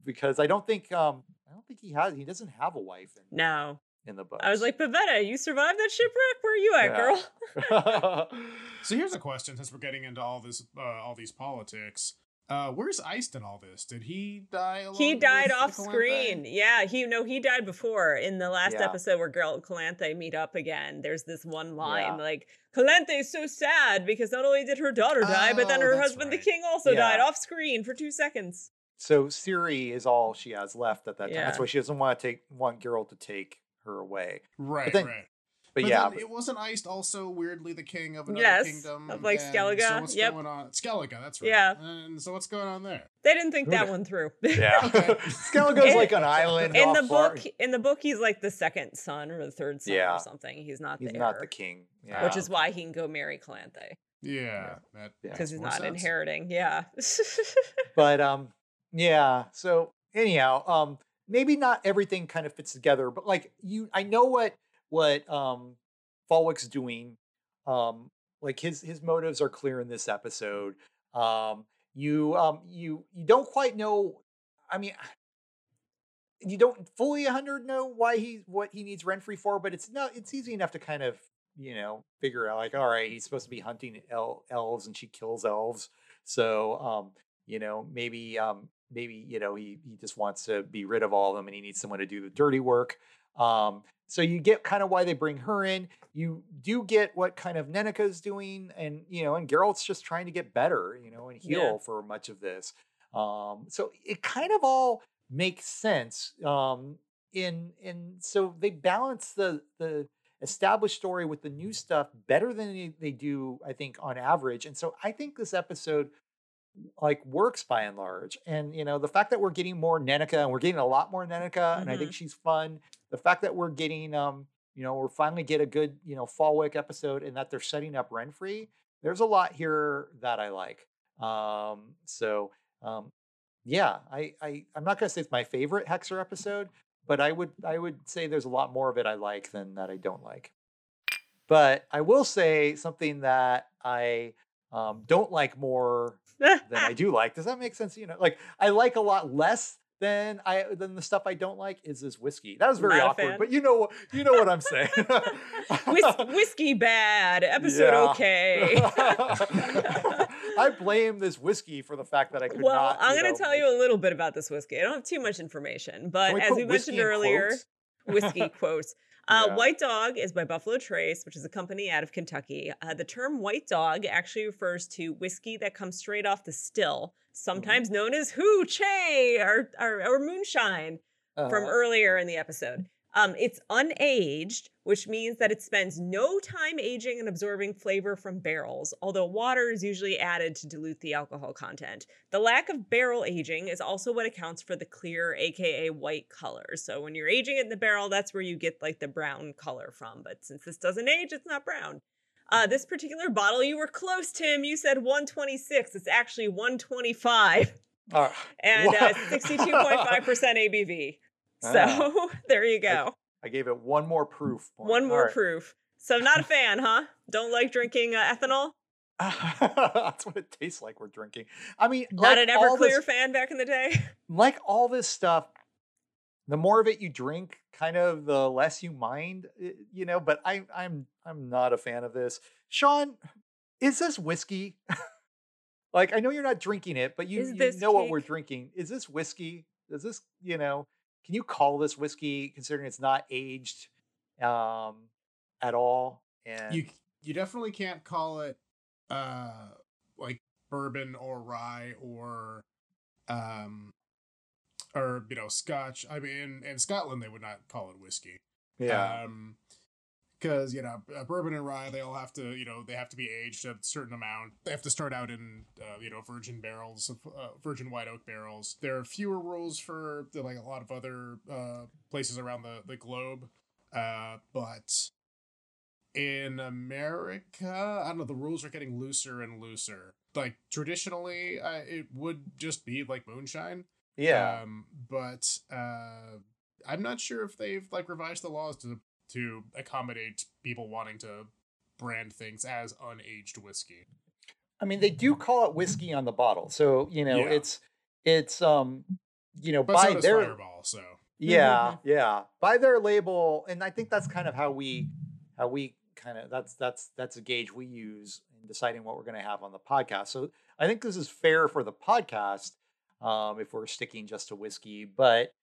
because I don't think um I don't think he has he doesn't have a wife in no in the book. I was like, Pavetta, you survived that shipwreck? Where are you at, yeah. girl? so here's a question: since we're getting into all this, uh, all these politics, Uh, where's Eist in all this? Did he die? Along he died off Calanthe? screen. Yeah, he no, he died before in the last Yeah. episode where Girl Calanthe meet up again. There's this one line Yeah. like Calanthe is so sad because not only did her daughter die, but then Oh, her that's husband, the king, also Yeah. died off screen for two seconds. So Ciri is all she has left at that time. That's why she doesn't want to take want Geralt to take her away. Right, then- right. But, But yeah, then but- it wasn't Eist also weirdly the king of another Yes, kingdom. of, like, and Skellige. So what's Yep. going on? Skellige, that's right. Yeah. And so what's going on there? They didn't think Who that kn- one through. yeah. Okay. Skellige's like an island in off the far- book, in the book, he's like the second son or the third son Yeah. or something. He's not He's the not the king. Yeah. which is why he can go marry Calanthe Yeah, that Yeah. because he's not sense. inheriting. Yeah. but um yeah so anyhow um maybe not everything kind of fits together but like you i know what what um Falwick's doing um like his his motives are clear in this episode um you um you you don't quite know i mean you don't fully 100 know why he what he needs Renfri for but it's not it's easy enough to kind of you know figure out like all right he's supposed to be hunting el- elves and she kills elves. So um you know maybe um maybe you know he he just wants to be rid of all of them and he needs someone to do the dirty work um so you get kind of why they bring her in. You do get what kind of Nenneke's doing and you know and Geralt's just trying to get better you know and heal Yeah. for much of this. Um so it kind of all makes sense um in in so they balance the the established story with the new stuff better than they, do i think on average and so i think this episode like works by and large and you know the fact that we're getting more Nenneke and we're getting a lot more Nenneke and i think she's fun the fact that we're getting um you know we're finally get a good you know Falwick episode and that they're setting up Renfri there's a lot here that i like um so um yeah i i i'm not going to say it's my favorite hexer episode but i would i would say there's a lot more of it i like than that i don't like but i will say something that i um, don't like more than I do like. Does that make sense? You know, like I like a lot less than I than the stuff I don't like is this whiskey. That was very Not awkward, but you know you know what I'm saying. Whis- whiskey bad, episode Yeah. okay. I blame this whiskey for the fact that I could well, not. I'm going to tell you a little bit about this whiskey. I don't have too much information, but we as we mentioned earlier, quotes? whiskey quotes. Uh, Yeah. White Dog is by Buffalo Trace, which is a company out of Kentucky. Uh, the term white dog actually refers to whiskey that comes straight off the still, sometimes known as hooch, hey, or, or, or moonshine from Uh-huh. earlier in the episode. Um, it's unaged, which means that it spends no time aging and absorbing flavor from barrels, although water is usually added to dilute the alcohol content. The lack of barrel aging is also what accounts for the clear, aka white color. So when you're aging it in the barrel, that's where you get like the brown color from. But since this doesn't age, it's not brown. Uh, this particular bottle, you were close, Tim. You said 126. It's actually 125 Uh, and uh, 62.5% ABV. So Ah. there you go. I gave it one more proof. point. One more right. proof. So not a fan, huh? Don't like drinking uh, ethanol? That's what it tastes like we're drinking. I mean, Not like an all this- Everclear fan back in the day? like all this stuff the more of it you drink kind of the less you mind you know but i i'm i'm not a fan of this. Sean is this whiskey? Like i know you're not drinking it but you, you know what we're drinking. Is this whiskey? Is this you know can you call this whiskey considering it's not aged um at all? And You you definitely can't call it uh like bourbon or rye or um or you know scotch. I mean, in Scotland they would not call it whiskey. yeah. Um, because you know bourbon and rye they all have to you know they have to be aged a certain amount. They have to start out in uh, you know virgin barrels of uh, virgin white oak barrels. There are fewer rules for the, like a lot of other uh, places around the, the globe. Uh, but in america i don't know the rules are getting looser and looser. Like traditionally uh, it would just be like moonshine yeah um, but uh, I'm not sure if they've like revised the laws to to accommodate people wanting to brand things as unaged whiskey. I mean, they do call it whiskey on the bottle, so you know Yeah. it's it's um you know But by so their Fireball, so yeah yeah by their label, and I think that's kind of how we how we kind of that's that's that's a gauge we use in deciding what we're going to have on the podcast. So I think this is fair for the podcast um, if we're sticking just to whiskey. But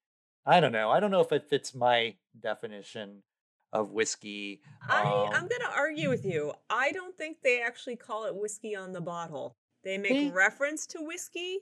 I don't know. I don't know if it fits my definition of whiskey. I, Um, I'm going to argue with you. I don't think they actually call it whiskey on the bottle. They make They- reference to whiskey.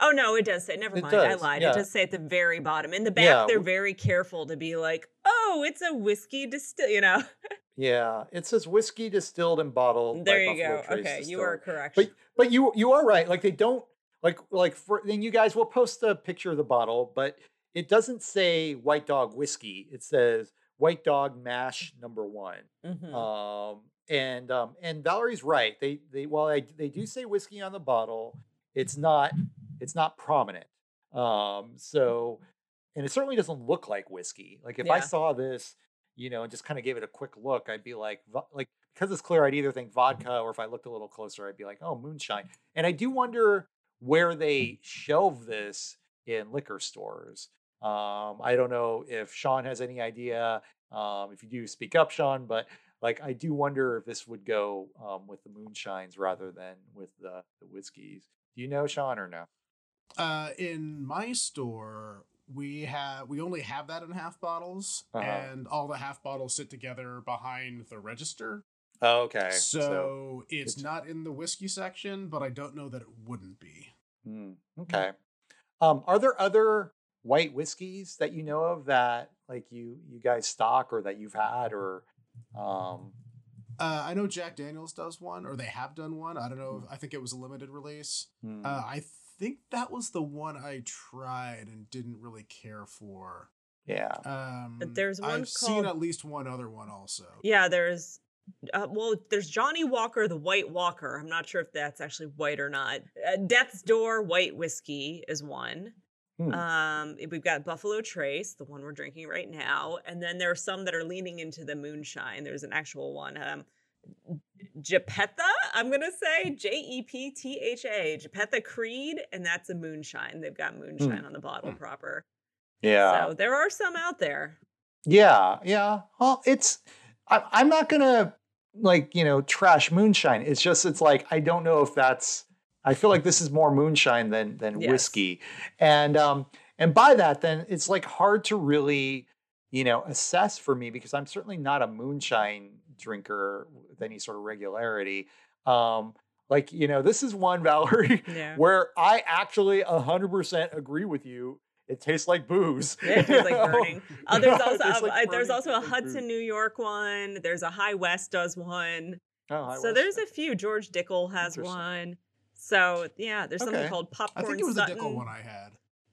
Oh no, it does say. Never mind. I lied. yeah. It does say at the very bottom. In the back, Yeah, they're very careful to be like, "Oh, it's a whiskey distill." You know. yeah, it says whiskey distilled and bottled. there you Buffalo go. Trace Okay, you are correct. But but you you are right. Like they don't like like for then you guys will post a picture of the bottle, but it doesn't say White Dog whiskey. It says White Dog Mash Number One. Mhm. Um, and um, and Valerie's right. They they while I, they do say whiskey on the bottle, it's not it's not prominent. Um, so and it certainly doesn't look like whiskey. Like if I saw this, you know, and just kind of gave it a quick look, I'd be like, like because it's clear, I'd either think vodka, or if I looked a little closer, I'd be like, oh, moonshine. And I do wonder where they shelve this in liquor stores. Um, I don't know if Sean has any idea. Um, if you do, speak up, Sean. But like, I do wonder if this would go um, with the moonshines rather than with the, the whiskeys. Do you know, Sean, or no? Uh, in my store, we have we only have that in half bottles, Uh-huh. and all the half bottles sit together behind the register. Oh, okay. So, it's it's- not in the whiskey section, but I don't know that it wouldn't be. Mm, okay. Um, are there other white whiskeys that you know of that like you you guys stock or that you've had or um Uh, I know Jack Daniels does one, or they have done one. I don't know. If, I think it was a limited release. hmm, Uh, I think that was the one I tried and didn't really care for. yeah. Um, there's one I've seen at least one other one also. Yeah, there's uh, well, there's Johnnie Walker, the White Walker. I'm not sure if that's actually white or not. Uh, Death's Door White Whiskey is one. Hmm. Um, we've got Buffalo Trace, the one we're drinking right now, and then there are some that are leaning into the moonshine. There's an actual one, um, Japetha. I'm gonna say J E P T H A, Japetha Creed, and that's a moonshine. They've got moonshine on the bottle proper. yeah. So there are some out there. Yeah, yeah. Well, it's I, I'm not gonna like you know trash moonshine. It's just it's like I don't know if that's. I feel like this is more moonshine than than Yes. whiskey, and um and by that then it's like hard to really you know assess for me because I'm certainly not a moonshine drinker with any sort of regularity. Um, like you know this is one Valerie Yeah. where I actually hundred percent agree with you. It tastes like booze. Yeah, it tastes like burning. Uh, there's also Tastes uh, like there's also a Hudson. New York one. There's a High West does one. Oh, I so was- there's a few. George Dickel has one. So yeah, there's something Okay. called I think it was Sutton. the Dickel one I had.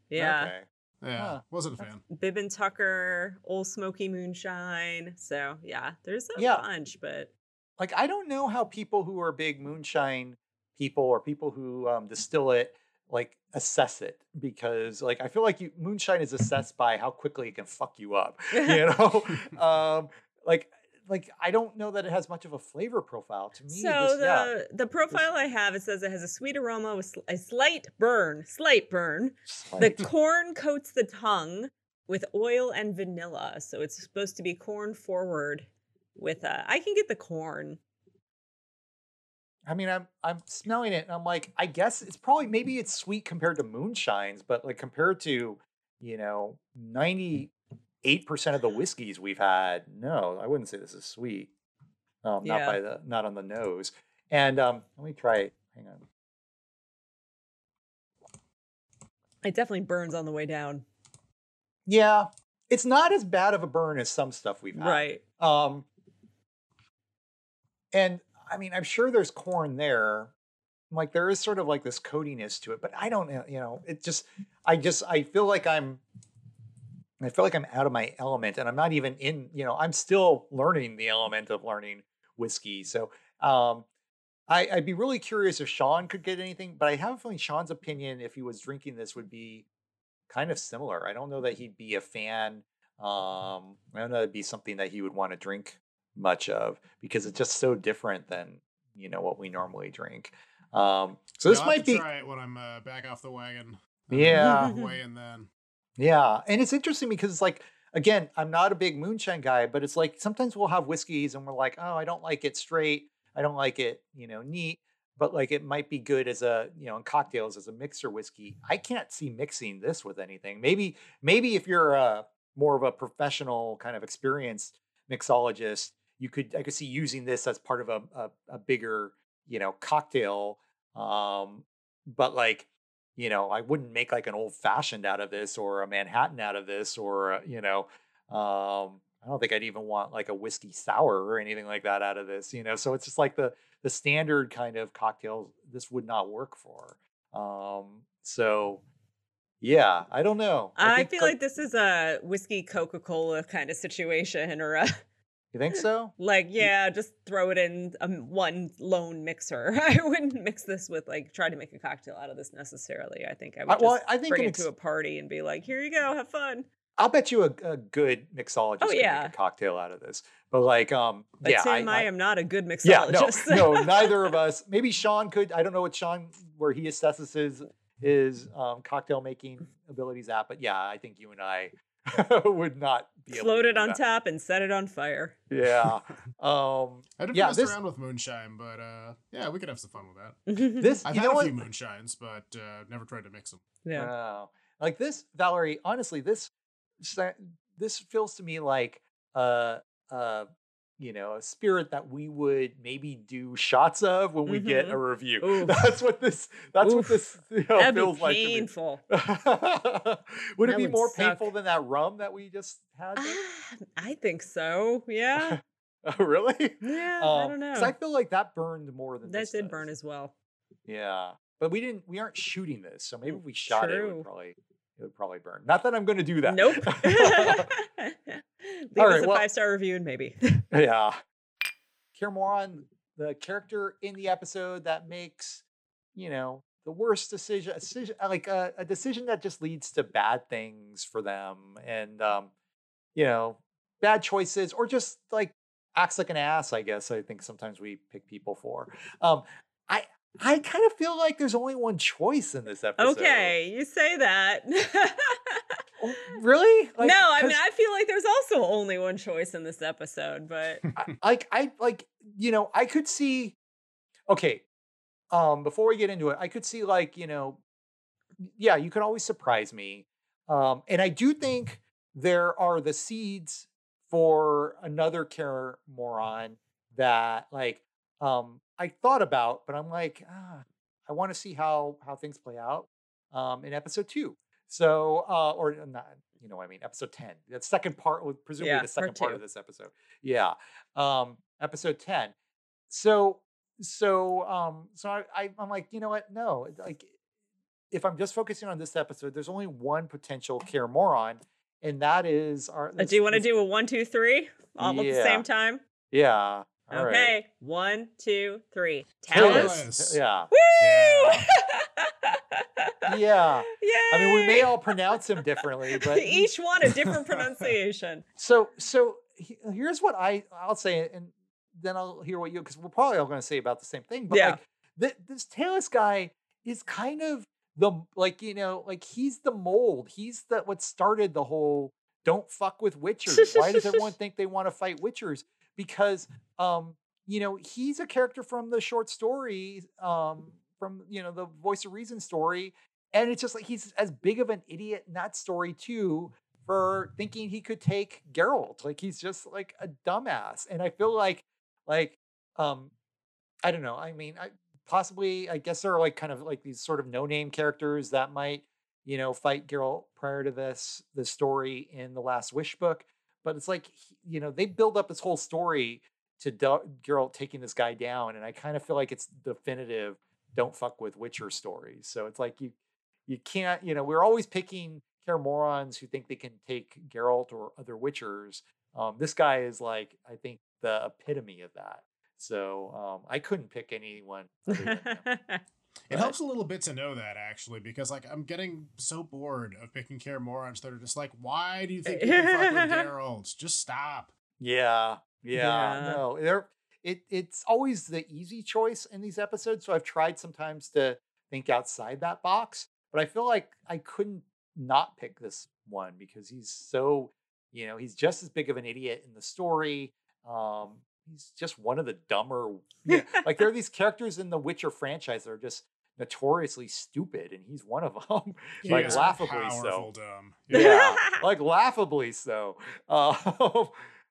Yeah, Okay. Yeah, Huh. wasn't a fan. Bib and Tucker, Old Smoky Moonshine. So yeah, there's a Yeah. bunch, but Like I don't know how people who are big moonshine people or people who um, distill it like assess it because like I feel like you, moonshine is assessed by how quickly it can fuck you up. You know, um, like like I don't know that it has much of a flavor profile to me. so the yeah, the profile I have it says it has a sweet aroma with a slight burn, slight burn. The corn coats the tongue with oil and vanilla, so it's supposed to be corn forward. With uh, I can get the corn. I mean, I'm I'm smelling it and I'm like, I guess it's probably maybe it's sweet compared to moonshines, but like compared to, you know, 98% of the whiskeys we've had, no, I wouldn't say this is sweet. Um, not Yeah. by the not on the nose. And um, let me try it. Hang on. It definitely burns on the way down. Yeah. It's not as bad of a burn as some stuff we've had. Right. Um, and I mean, I'm sure there's corn there. Like there is sort of like this coatiness to it, but I don't know. You know, it just, I just, I feel like I'm, I feel like I'm out of my element, and I'm not even in. You know, I'm still learning the element of learning whiskey. So, um, I, I'd be really curious if Sean could get anything, but I have a feeling Sean's opinion, if he was drinking this, would be kind of similar. I don't know that he'd be a fan. Um, I don't know that it'd be something that he would want to drink much of because it's just so different than you know what we normally drink. Um, so this might be try it when I'm uh, back off the wagon. Yeah. way and then. Yeah, and it's interesting because it's like again, I'm not a big moonshine guy, but it's like sometimes we'll have whiskeys and we're like, oh, I don't like it straight. I don't like it, you know, neat, but like it might be good as a, you know, in cocktails as a mixer whiskey. I can't see mixing this with anything. Maybe, maybe if you're a more of a professional kind of experienced mixologist, you could I could see using this as part of a a, a bigger, you know, cocktail. Um, but like, you know, I wouldn't make like an old fashioned out of this or a Manhattan out of this or a, you know, um, I don't think I'd even want like a whiskey sour or anything like that out of this, you know. So it's just like the the standard kind of cocktails this would not work for. Um, so yeah, I don't know. I, I feel like, like this is a whiskey Coca Cola kind of situation, or a you think so? like, yeah, just throw it in um, one lone mixer. I wouldn't mix this with like try to make a cocktail out of this necessarily. I think I would I, well, I think bring it ex- to a party and be like, "Here you go, have fun." I'll bet you a, a good mixologist oh, yeah. make a cocktail out of this. But like, um, but yeah, Tim, I, I, I, am not a good mixologist. Yeah, no, no, neither of us. Maybe Sean could. I don't know what Sean where he assesses his his um, cocktail making abilities at, but yeah, I think you and I would not be float it on that. top and set it on fire. Yeah. Um I didn't yeah, mess this... around with moonshine, but uh yeah, we could have some fun with that. this I've had a few moonshines, but uh never tried to mix them. Yeah. like this, Valerie, honestly, this this feels to me like uh uh you know, a spirit that we would maybe do shots of when we mm-hmm. get a review. Oof. That's what this. That's Oof. what this you know, feels like. Painful. would that it be more suck. painful than that rum that we just had? Uh, I think so. Yeah. oh, really? Yeah. Um, I don't know. I feel like that burned more than that did does. burn as well. Yeah, but we didn't. We aren't shooting this, so maybe if we shot True. it, it would probably it would probably burn. Not that I'm going to do that. Nope. Leave All us right, a well, five star review and maybe. yeah. Kaer Morhen, the character in the episode that makes, you know, the worst decision, decision like a, a, decision that just leads to bad things for them and, um, you know, bad choices or just like acts like an ass, I guess. I think sometimes we pick people for. Um, I, kind of feel like there's only one choice in this episode. Okay, you say that. Oh, really? Like, no, I mean I feel like there's also only one choice in this episode, but like I like you know I could see. Okay, um, before we get into it, I could see like you know, yeah, you can always surprise me, um, and I do think there are the seeds for another Kaer Morhen that like um I thought about, but I'm like, ah, I want to see how how things play out um, in episode two. So, uh, or not, you know, what I mean, episode ten. The second part, presumably yeah, the second part, part of this episode. Yeah, um, episode ten. So, so, um, so I, I, I'm like, you know what? No, like, if I'm just focusing on this episode, there's only one potential Kaer Morhen, and that is our. Do you want to do a one, two, three all yeah. at the same time? Yeah. All okay, right. one, two, three. Talus. Yeah. Woo! Yeah. yeah. I mean, we may all pronounce him differently, but each one a different pronunciation. So, so here's what I I'll say, and then I'll hear what you because we're probably all going to say about the same thing. But yeah. like th- this Talus guy is kind of the like you know like he's the mold. He's the what started the whole don't fuck with witchers. Why does everyone think they want to fight witchers? because um, you know he's a character from the short story um, from you know the voice of reason story and it's just like he's as big of an idiot in that story too for thinking he could take Geralt like he's just like a dumbass and I feel like like um I don't know I mean I possibly I guess there are like kind of like these sort of no name characters that might you know fight Geralt prior to this the story in the last wish book but it's like you know they build up this whole story to Geralt taking this guy down, and I kind of feel like it's definitive. Don't fuck with Witcher stories. So it's like you you can't you know we're always picking Kaer Morhens who think they can take Geralt or other Witchers. Um, this guy is like I think the epitome of that. So um, I couldn't pick anyone. It helps a little bit to know that actually, because like I'm getting so bored of picking Kaer Morhens that are just like, why do you think you can fuck with Geralt? Just stop. Yeah, yeah, yeah. no, they're it. It's always the easy choice in these episodes. So I've tried sometimes to think outside that box, but I feel like I couldn't not pick this one because he's so, you know, he's just as big of an idiot in the story. Um, he's just one of the dumber. Yeah, like there are these characters in the Witcher franchise that are just notoriously stupid, and he's one of them. He like laughably so. dumb. Yeah, like laughably so. Uh,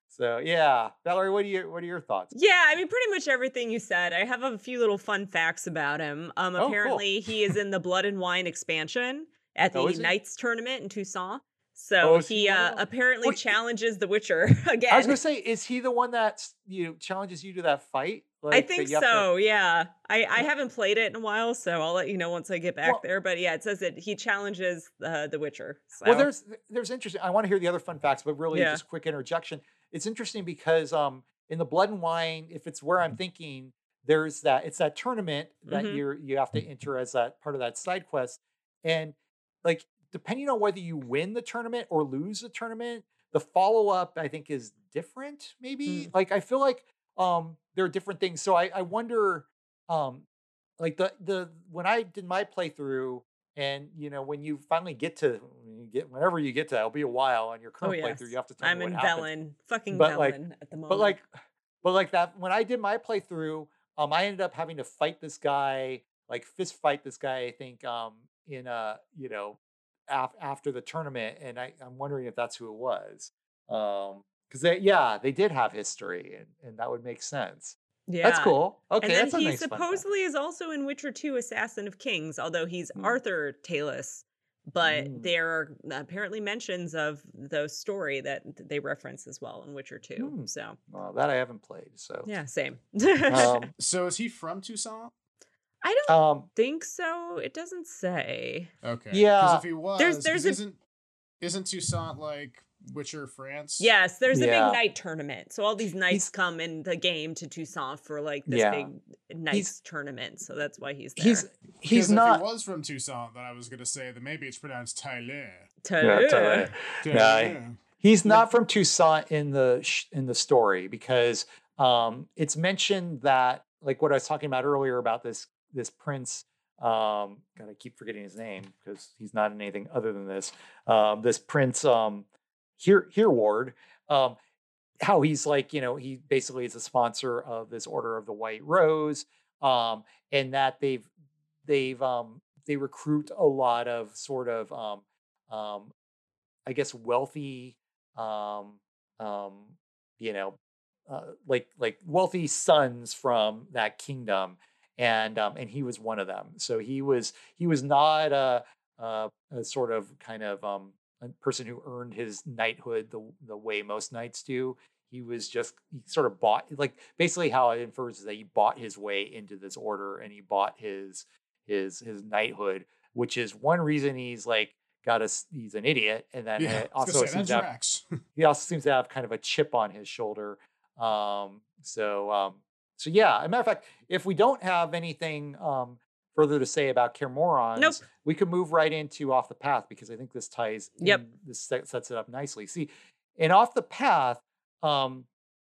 so yeah, Valerie, what do you what are your thoughts? Yeah, I mean, pretty much everything you said. I have a few little fun facts about him. Um, Oh, cool. apparently, he is in the Blood and Wine expansion at the Oh. Knights tournament in Toussaint. Oh, So is he uh, apparently challenges the Witcher again. I was gonna say, is he the one that you know, challenges you to that fight? I Like, that think have to- so. Yeah, I, I haven't played it in a while, so I'll let you know once I get back Well- there. But yeah, it says that he challenges uh, the Witcher. So. Well, there's there's interesting. I want to hear the other fun facts, but really Yeah. just quick interjection. It's interesting because um in the Blood and Wine, if it's where I'm thinking, there's that it's that tournament that Mhm. you're you have to enter as that part of that side quest, and like depending on whether you win the tournament or lose the tournament, the follow up I think is different. Maybe like I feel like um there are different things. So I I wonder um like the the when I did my playthrough and you know when you finally get to when you get whenever you get to it'll be a while on your oh current yes, playthrough you have to tell I'm me what in. Velen, fucking But, like- Velen at the moment. But like but like that when I did my playthrough, um I ended up having to fight this guy, like fist fight this guy, I think, um, in a you know, af- after the tournament, and I, I'm wondering if that's who it was. Um because they yeah, they did have history and, and that would make sense. yeah, That's cool. Okay, and then he nice supposedly is also in Witcher 2 Assassin of Kings, although he's Mm. Arthur Talus. But Mm. there are apparently mentions of the story that they reference as well in Witcher 2. Hmm. So, Well, that I haven't played, so yeah, same. um, So is he from Toussaint? I don't um think so. It doesn't say. Okay. Yeah. Because if he was, There's- there's a- isn't isn't Toussaint like Witcher, France? Yes, there's a big night tournament. So all these knights He's- come in the game to Toussaint for like this Yeah. big knights tournament. So that's why he's there. he's he's 'Cause not If he was from Toussaint, then I was gonna say that maybe it's pronounced Tyler. Yeah, totally. Yeah, He's not from Toussaint in the sh- in the story because um, it's mentioned that like what I was talking about earlier about this this prince. Um, God, I keep forgetting his name because he's not in anything other than this. Um, this prince, um, here Ward. um, how he's like you know he basically is a sponsor of this Order of the White Rose, um, and that they've they've um, they recruit a lot of sort of um, um, I guess wealthy um um you know uh, like like wealthy sons from that kingdom and um and he was one of them so he was he was not a a, a sort of kind of um a person who earned his knighthood the the way most knights do he was just he sort of bought like basically how it infers is that he bought his way into this order and he bought his his his knighthood which is one reason he's like got us he's an idiot and then Yeah, it I was also seems to have, he also seems to have kind of a chip on his shoulder. Um, so, um, so yeah. As a matter of fact, if we don't have anything um, further to say about Kermorons, Nope. we could move right into off the path because I think this ties. Yep. in- this sets it up nicely. See, in off the path, um,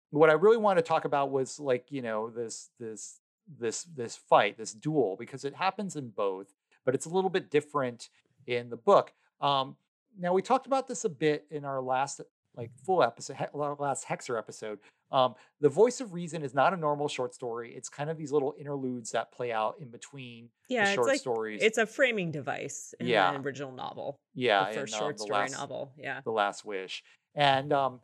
what I really want to talk about was like you know this this this this fight, this duel, because it happens in both, but it's a little bit different in the book. Um, now we talked about this a bit in our last like full episode, last Hexer episode. Um, the voice of reason is not a normal short story. It's kind of these little interludes that play out in between yeah, the it's short like stories. it's a framing device in Yeah. the original novel. yeah, the first in, um, short story last, novel. Yeah. the last wish and um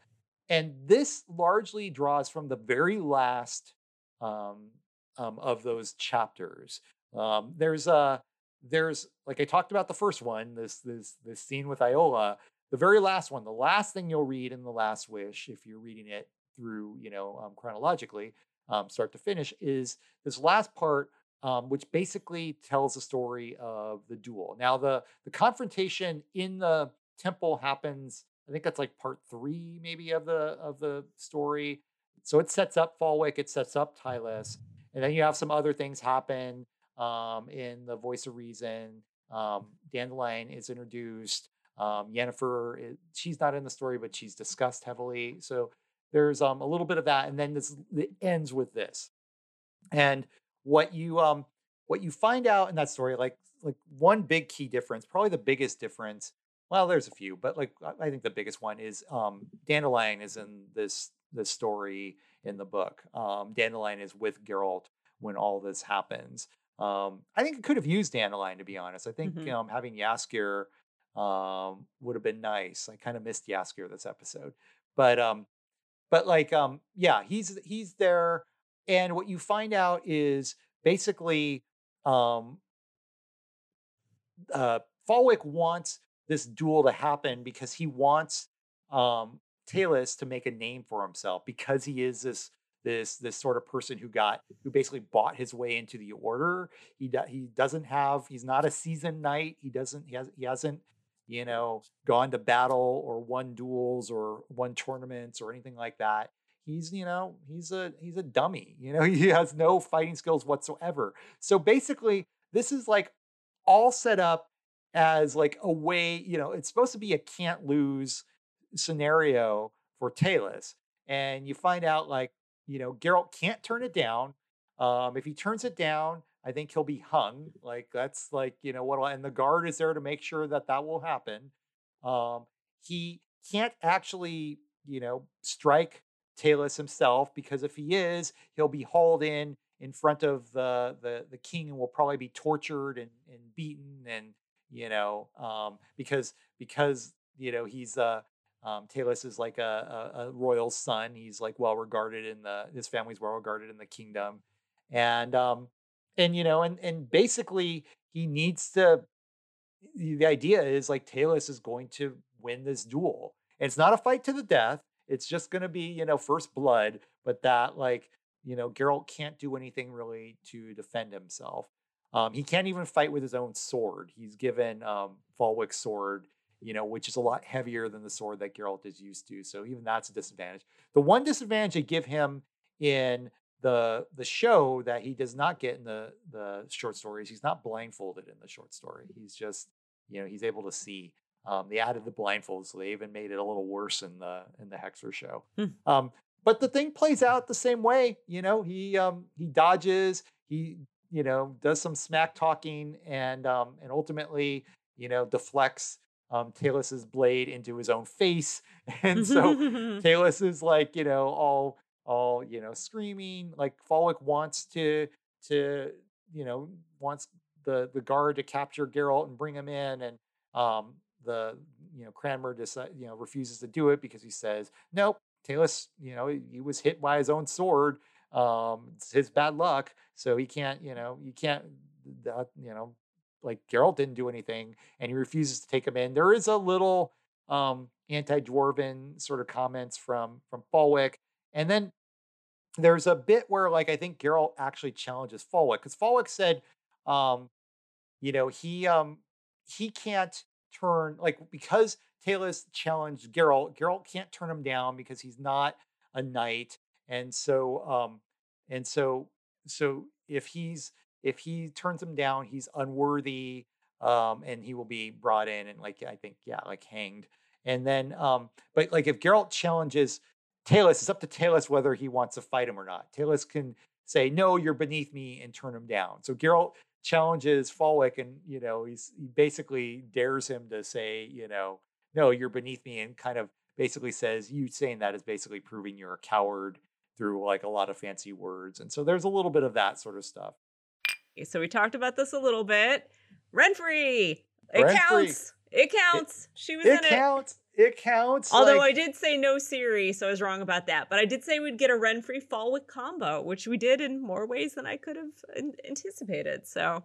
and this largely draws from the very last um, um of those chapters um there's a there's like i talked about the first one this this this scene with iola the very last one the last thing you'll read in the last wish if you're reading it through you know um, chronologically um, start to finish is this last part um, which basically tells the story of the duel now the the confrontation in the temple happens i think that's like part three maybe of the of the story so it sets up Falwick, it sets up Tylus, and then you have some other things happen um, in the Voice of Reason. Um, Dandelion is introduced. Um, Yennefer, i- she's not in the story, but she's discussed heavily. So there's um, a little bit of that, and then this it ends with this. And what you um what you find out in that story, like like one big key difference, probably the biggest difference. Well, there's a few, but like I- think the biggest one is um Dandelion is in this this story, in the book. Um, Dandelion is with Geralt when all this happens. Um, I think it could have used Dandelion to be honest. I think Mhm. um, having Jaskier um, would have been nice. I kind of missed Jaskier this episode, but um, but like um, yeah, he's he's there, and what you find out is basically um, uh, Falwick wants this duel to happen because he wants um, Talus to make a name for himself because he is this this this sort of person who got who basically bought his way into the order. He do, he doesn't have he's not a seasoned knight. He doesn't he has he hasn't you know gone to battle or won duels or won tournaments or anything like that. He's you know he's a he's a dummy. You know he has no fighting skills whatsoever. So basically, this is like all set up as like a way. You know, it's supposed to be a can't lose scenario for Talus, and you find out like you know Geralt can't turn it down. Um, if he turns it down, I think he'll be hung. Like that's like you know what, and the guard is there to make sure that that will happen. Um, he can't actually you know strike Talus himself because if he is, he'll be hauled in in front of the the the king and will probably be tortured and and beaten and you know um, because because you know he's uh um, Talus is like a, a, a royal son. He's like well regarded in the his family's well regarded in the kingdom, and um and you know and and basically he needs to. The idea is like Talus is going to win this duel. It's not a fight to the death. It's just going to be you know first blood, but that like you know Geralt can't do anything really to defend himself. Um, he can't even fight with his own sword. He's given um, Falwick's sword you know, which is a lot heavier than the sword that Geralt is used to. So even that's a disadvantage. The one disadvantage they give him in the the show that he does not get in the the short stories, he's not blindfolded in the short story. He's just, you know, he's able to see. Um, they added the blindfold, so they even made it a little worse in the in the Hexer show. Hmm. Um, but the thing plays out the same way. You know, he um, he dodges, he you know does some smack talking, and um, and ultimately you know deflects um, Talus's blade into his own face, and so Talus is like, you know, all all you know, screaming. Like Falwick wants to to you know wants the the guard to capture Geralt and bring him in, and um, the you know Cranmer decide, you know refuses to do it because he says, nope, Talus, you know, he was hit by his own sword. Um, it's his bad luck, so he can't, you know, you can't, uh, you know, like Geralt didn't do anything, and he refuses to take him in. There is a little um, anti-dwarven sort of comments from from Falwick, and then there's a bit where like I think Geralt actually challenges Falwick because Falwick said, um, you know, he um he can't turn like because Talus challenged Geralt, Geralt can't turn him down because he's not a knight, and so um and so so if he's if he turns him down, he's unworthy, um, and he will be brought in and like I think yeah, like hanged. And then, um, but like if Geralt challenges Talus, it's up to Talus whether he wants to fight him or not. Talus can say no, you're beneath me, and turn him down. So Geralt challenges Falwick, and you know he's he basically dares him to say you know no, you're beneath me, and kind of basically says you saying that is basically proving you're a coward through like a lot of fancy words. And so there's a little bit of that sort of stuff. So we talked about this a little bit. Renfri. It Renfri. counts. It counts. she was It in it. counts. It counts. Although I did say no Ciri, so I was wrong about that. But I did say we'd get a Renfri Falwick combo, which we did in more ways than I could have anticipated. So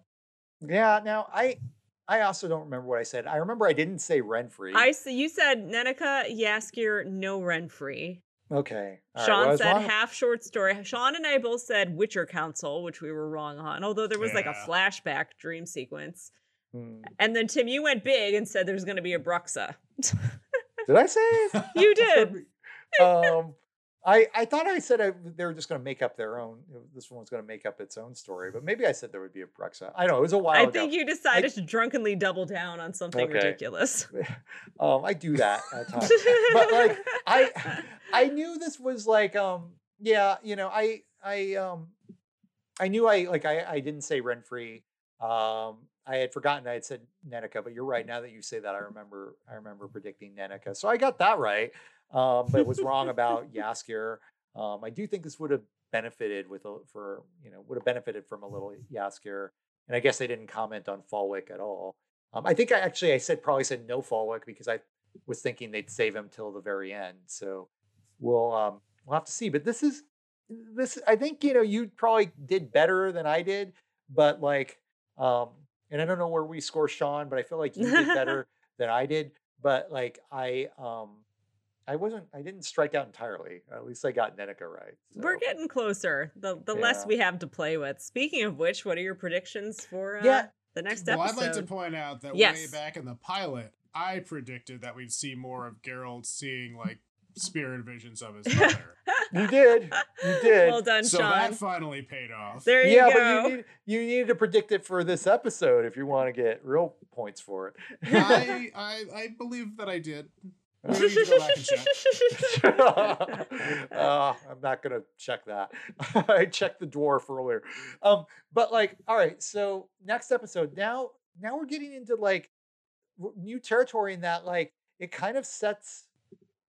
Yeah. Now I, I also don't remember what I said. I remember I didn't say Renfri. I s- you said Nenneke, Jaskier, no Renfri. okay. All right, Sean well, said wrong- half short story. Sean and I both said Witcher Council, which we were wrong on. Although there was like a flashback dream sequence. Hmm. And then Tim, you went big and said there's going to be a Bruxa. Did I say it? You did. um, I I thought I said I, they were just going to make up their own. This one was going to make up its own story, but maybe I said there would be a Bruxa. I don't know. It was a while I ago. think you decided to drunkenly double down on something Okay. ridiculous. um, I do that at times. but like I I knew this was like um yeah, you know, I I um I knew I like I I didn't say Renfri. Um I had forgotten I had said Nenneke, but you're right. Now that you say that, I remember I remember predicting Nenneke. So I got that right. Um, but was wrong about Jaskier. Um, I do think this would have benefited with a, for you know would have benefited from a little Jaskier, and I guess they didn't comment on Falwick at all. Um, I think I actually I said probably said no Falwick because I was thinking they'd save him till the very end. So we'll um, we'll have to see. But this is this I think you know you probably did better than I did, but like um, and I don't know where we score Sean, but I feel like you did better than I did. But like I um I wasn't I didn't strike out entirely. At least I got Nenneke right. So. We're getting closer. The the yeah. less we have to play with. Speaking of which, what are your predictions for uh, yeah. the next well, episode? Well, I'd like to point out that yes. way back in the pilot, I predicted that we'd see more of Geralt seeing like spirit visions of his mother. you did. You did. Well done, so Sean. that finally paid off. There you yeah, go. Yeah, but you need, you needed to predict it for this episode if you want to get real points for it. I, I I believe that I did. uh, I'm not gonna check that. I checked the dwarf earlier. Um, but like, all right. So next episode. Now, now we're getting into like new territory in that like it kind of sets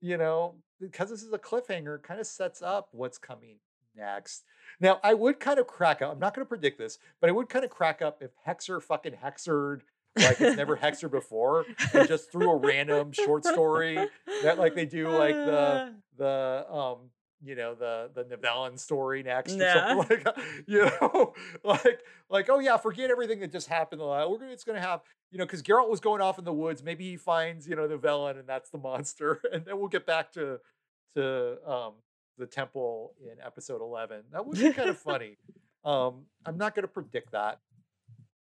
you know, because this is a cliffhanger, kind of sets up what's coming next. Now, I would kind of crack up. I'm not going to predict this, but I would kind of crack up if Hexer fucking Hexered like it's never Hexer before, and just threw a random short story that like they do like the the um you know the the Nivellen story next or something like. You know, like like oh yeah, forget everything that just happened. We're gonna it's gonna have you know because Geralt was going off in the woods. Maybe he finds you know the Nivellen and that's the monster, and then we'll get back to to um the temple in episode eleven. That would be kind of funny. Um, I'm not gonna predict that,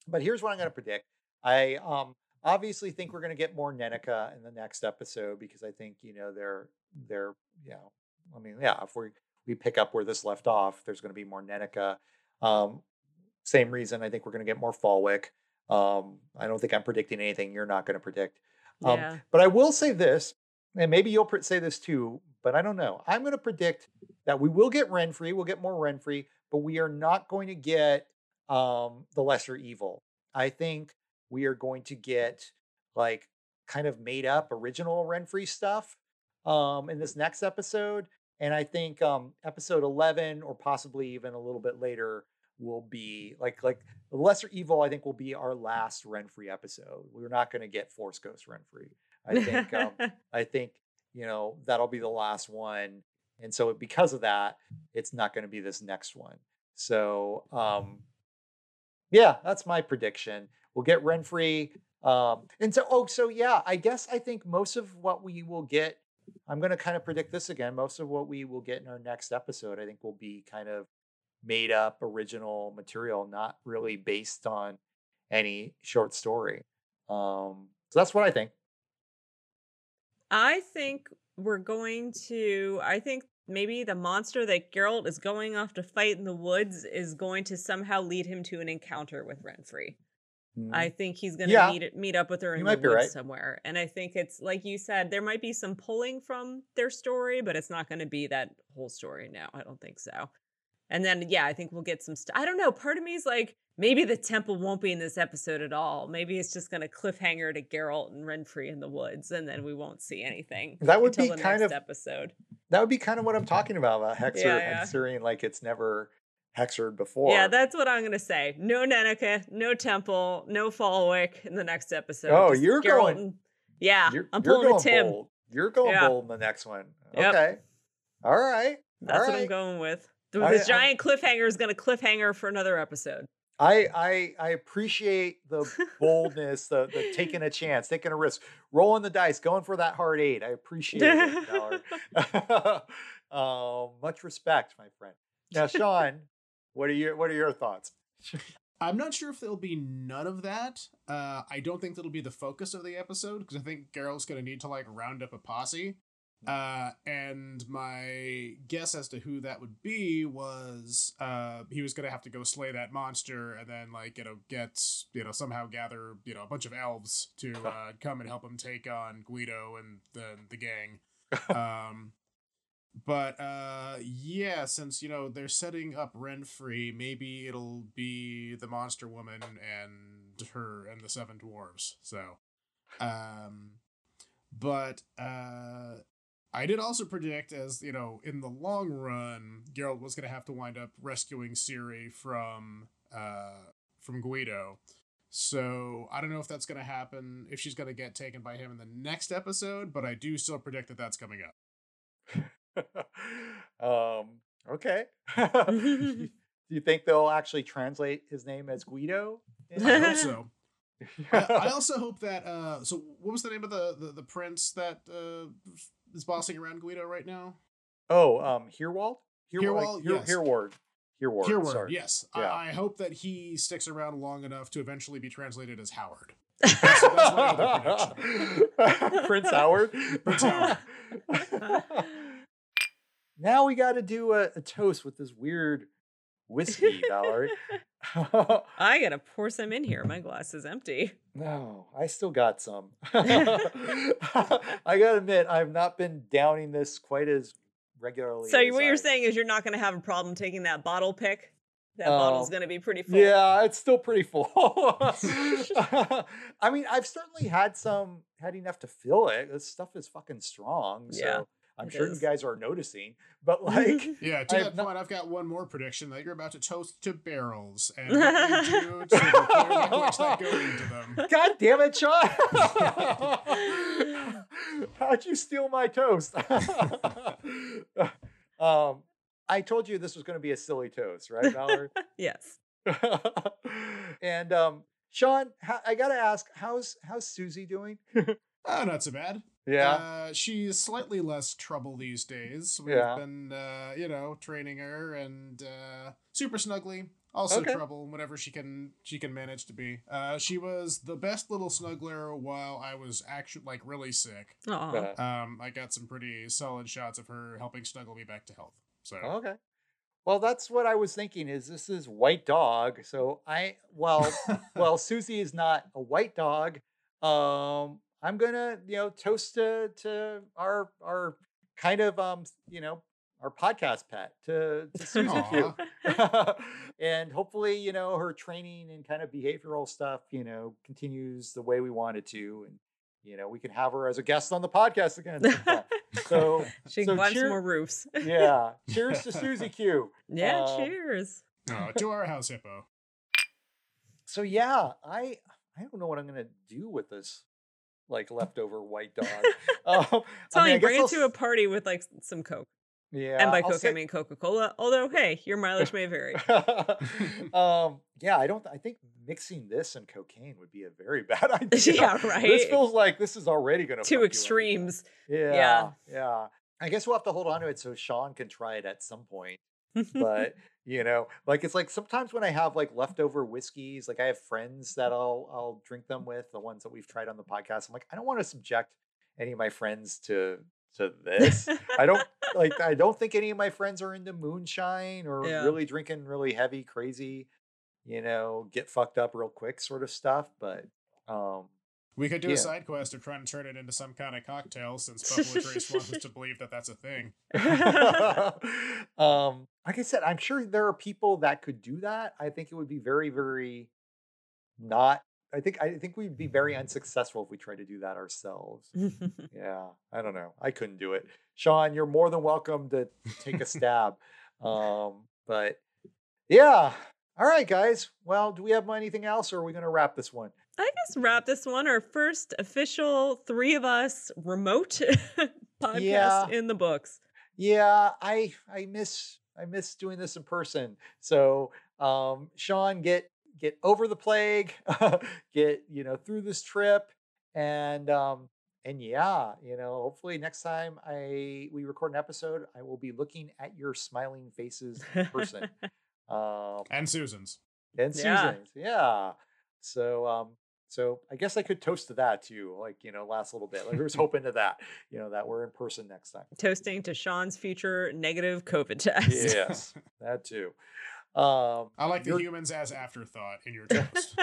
but here's what I'm gonna predict. I um obviously think we're gonna get more Nenneke in the next episode because I think you know they're they're you know I mean, yeah, if we we pick up where this left off, there's going to be more Nenneke. Um, same reason, I think we're going to get more Falwick. Um, I don't think I'm predicting anything you're not going to predict. Um, yeah. But I will say this, and maybe you'll say this too, but I don't know. I'm going to predict that we will get Renfri, we'll get more Renfri, but we are not going to get um, the lesser evil. I think we are going to get like kind of made up original Renfri stuff um, in this next episode. And I think um, episode 11 or possibly even a little bit later will be like like lesser evil i think will be our last renfri episode. We're not going to get force ghost renfri i think um, i think you know that'll be the last one and so because of that it's not going to be this next one. So um yeah that's my prediction. We'll get renfri um and so oh so yeah i guess i think most of what we will get I'm going to kind of predict this again. Most of what we will get in our next episode, I think, will be kind of made up original material, not really based on any short story. Um, so that's what I think. I think we're going to. I think maybe the monster that Geralt is going off to fight in the woods is going to somehow lead him to an encounter with Renfri. Mm-hmm. I think he's going to yeah. meet meet up with her in the woods right. somewhere. And I think it's like you said, there might be some pulling from their story, but it's not going to be that whole story. No, I don't think so. And then yeah, I think we'll get some. St- I don't know. Part of me is like, maybe the temple won't be in this episode at all. Maybe it's just going to cliffhanger to Geralt and Renfri in the woods, and then we won't see anything. That would be kind of episode. That would be kind of what I'm talking about about Hexer yeah, yeah. Like it's never Hexered before. Yeah, that's what I'm gonna say. No Nenneke, no Temple, no Falwick in the next episode. Oh, Just you're going. yeah, you're, I'm pulling a Tim. Bold. You're going yeah. bold in the next one. Yep. Okay. All right. That's All what right. I'm going with. The, I, giant I'm, cliffhanger is going to cliffhanger for another episode. I I I appreciate the boldness, the the taking a chance, taking a risk, rolling the dice, going for that hard eight. I appreciate it. um, much respect, my friend. Now, Sean, what are your What are your thoughts? I'm not sure if there'll be none of that. Uh, I don't think that'll be the focus of the episode because I think Geralt's going to need to like round up a posse. Uh, and my guess as to who that would be was uh, he was going to have to go slay that monster and then like you know get you know somehow gather you know a bunch of elves to uh, come and help him take on Guido and the the gang. Um, but uh yeah since you know they're setting up renfri maybe it'll be the monster woman and her and the seven dwarves so um but uh I did also predict, as you know, in the long run, Geralt was going to have to wind up rescuing Ciri from uh, from Guido. So I don't know if that's going to happen, if she's going to get taken by him in the next episode, but I do still predict that that's coming up. um, okay. do you think they'll actually translate his name as Guido? I hope so. I, I, also hope that. Uh, so, what was the name of the the, the prince that uh, is bossing around Guido right now? Oh, um, Herewald. Herewald. Here, yes. Hereward. Hereward. Hereward. Yes. Yeah. I, I, hope that he sticks around long enough to eventually be translated as Howard. That's, that's Prince Howard. Prince Howard. Now we got to do a, a toast with this weird whiskey, Valerie. I gotta pour some in here. My glass is empty. No, I still got some. I gotta admit, I've not been downing this quite as regularly. So what I... you're saying is you're not gonna have a problem taking that bottle pick. That bottle's oh, gonna be pretty full. Yeah, it's still pretty full. I mean, I've certainly had some, had enough to fill it. This stuff is fucking strong. So. Yeah. I'm sure is. you guys are noticing, but like, yeah. To that point, I've got one more prediction that you're about to toast to barrels and do to the language that go into them. God damn it, Sean! How'd you steal my toast? um, I told you this was going to be a silly toast, right, Valerie? yes. and um, Sean, I got to ask, how's how's Susie doing? oh, not so bad. Yeah. Uh, she's slightly less trouble these days. We've yeah. been, uh, you know, training her and uh, super snuggly. Also okay. trouble whatever she can she can manage to be. Uh, she was the best little snuggler while I was actually like really sick. Aww. Um, I got some pretty solid shots of her helping snuggle me back to health. So okay. Well, that's what I was thinking. Is this is white dog? So I well well Susie is not a white dog. Um, I'm gonna, you know, toast to to our our kind of um, you know, our podcast pet to, to Susie Q. and hopefully, you know, her training and kind of behavioral stuff, you know, continues the way we want it to. And, you know, we can have her as a guest on the podcast again. so she so wants cheer- more roofs. yeah. Cheers to Susie Q. Yeah, um, cheers. Oh, to our house hippo. So yeah, I I don't know what I'm gonna do with this like leftover white dog. um, I mean, bring it I'll... to a party with like some Coke. Yeah. And by Coke, say... I mean Coca Cola. Although, hey, your mileage may vary. um, yeah, I don't. I think mixing this and cocaine would be a very bad idea. Yeah, right. This feels like this is already going to two extremes. Yeah, yeah, yeah. I guess we'll have to hold on to it so Sean can try it at some point. But you know like it's like sometimes when i have like leftover whiskeys like i have friends that i'll i'll drink them with the ones that we've tried on the podcast i'm like i don't want to subject any of my friends to to this i don't like i don't think any of my friends are into moonshine or yeah. really drinking really heavy crazy you know get fucked up real quick sort of stuff but um we could do yeah. a side quest of trying to turn it into some kind of cocktail since Buffalo Trace wants us to believe that that's a thing. um, like I said, I'm sure there are people that could do that. I think it would be very, very not. I think I think we'd be very unsuccessful if we tried to do that ourselves. yeah, I don't know. I couldn't do it. Sean, you're more than welcome to take a stab. um, but yeah. All right, guys. Well, do we have anything else, or are we going to wrap this one? I guess wrap this one our first official three of us remote podcast yeah. in the books. Yeah, I I miss I miss doing this in person. So, um, Sean, get get over the plague, get you know through this trip, and um, and yeah, you know, hopefully next time I we record an episode, I will be looking at your smiling faces in person. um, and Susan's. And Susan's, yeah. yeah. So um, so I guess I could toast to that too, like you know, last little bit. Like, there's hoping to that, you know, that we're in person next time. Toasting to Sean's future negative COVID test. Yes, that too. Um, I like the humans as afterthought in your toast.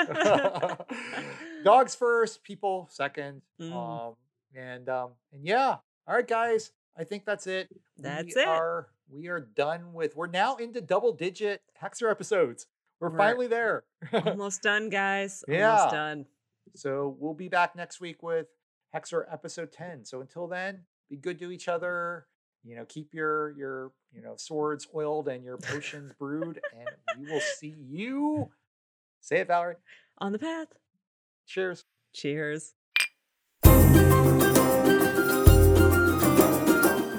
Dogs first, people second. Mm. Um, and um, and yeah, all right, guys. I think that's it. That's we it. Are, we are done with. We're now into double digit Hexer episodes. We're, we're finally there. almost done, guys. Yeah. Almost done. So we'll be back next week with Hexer episode 10. So until then, be good to each other. You know, keep your your you know swords oiled and your potions brewed, and we will see you. Say it, Valerie. On the path. Cheers. Cheers.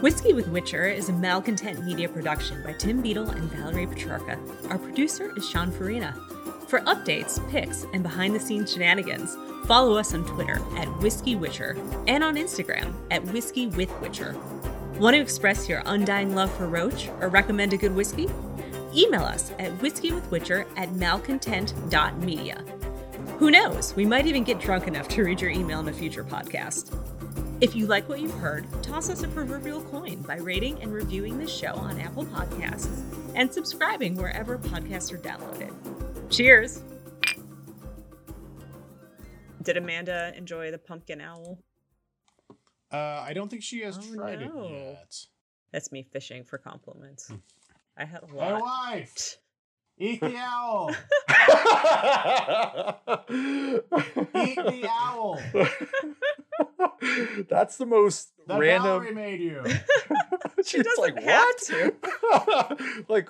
Whiskey with Witcher is a malcontent media production by Tim Beadle and Valerie Petrarca. Our producer is Sean Farina. For updates, pics, and behind the scenes shenanigans, follow us on Twitter at Whiskey Witcher and on Instagram at Whiskey with Witcher. Want to express your undying love for Roach or recommend a good whiskey? Email us at whiskeywithwitcher at malcontent.media. Who knows? We might even get drunk enough to read your email in a future podcast. If you like what you've heard, toss us a proverbial coin by rating and reviewing this show on Apple Podcasts and subscribing wherever podcasts are downloaded. Cheers! Did Amanda enjoy the pumpkin owl? Uh, I don't think she has Oh, tried no. it yet. That's me fishing for compliments. I had a My wife, eat the owl. Eat the owl. That's the most That random. Valerie made you. She She's doesn't like, have what? like,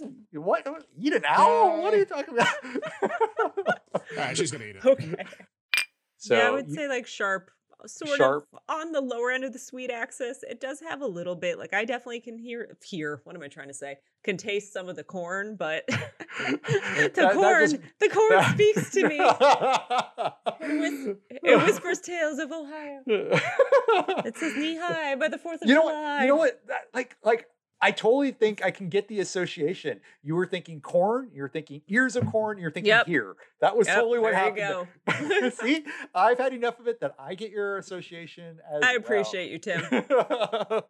what? Eat an owl? What are you talking about? All right, she's gonna eat it. Okay. so yeah, I would you- say like sharp, sort Sharp. of on the lower end of the sweet axis. It does have a little bit. Like I definitely can hear hear. What am I trying to say? Can taste some of the corn, but the That- that corn, just- the corn that- speaks to me. It, whis- it whispers tales of Ohio. It says knee high by the Fourth of you know July. what? You know what? That, like, like I totally think I can get the association. You were thinking corn. You're thinking ears of corn. You're thinking Yep. here. That was Yep, totally what there you happened. go. See, I've had enough of it that I get your association as I well. appreciate you, Tim.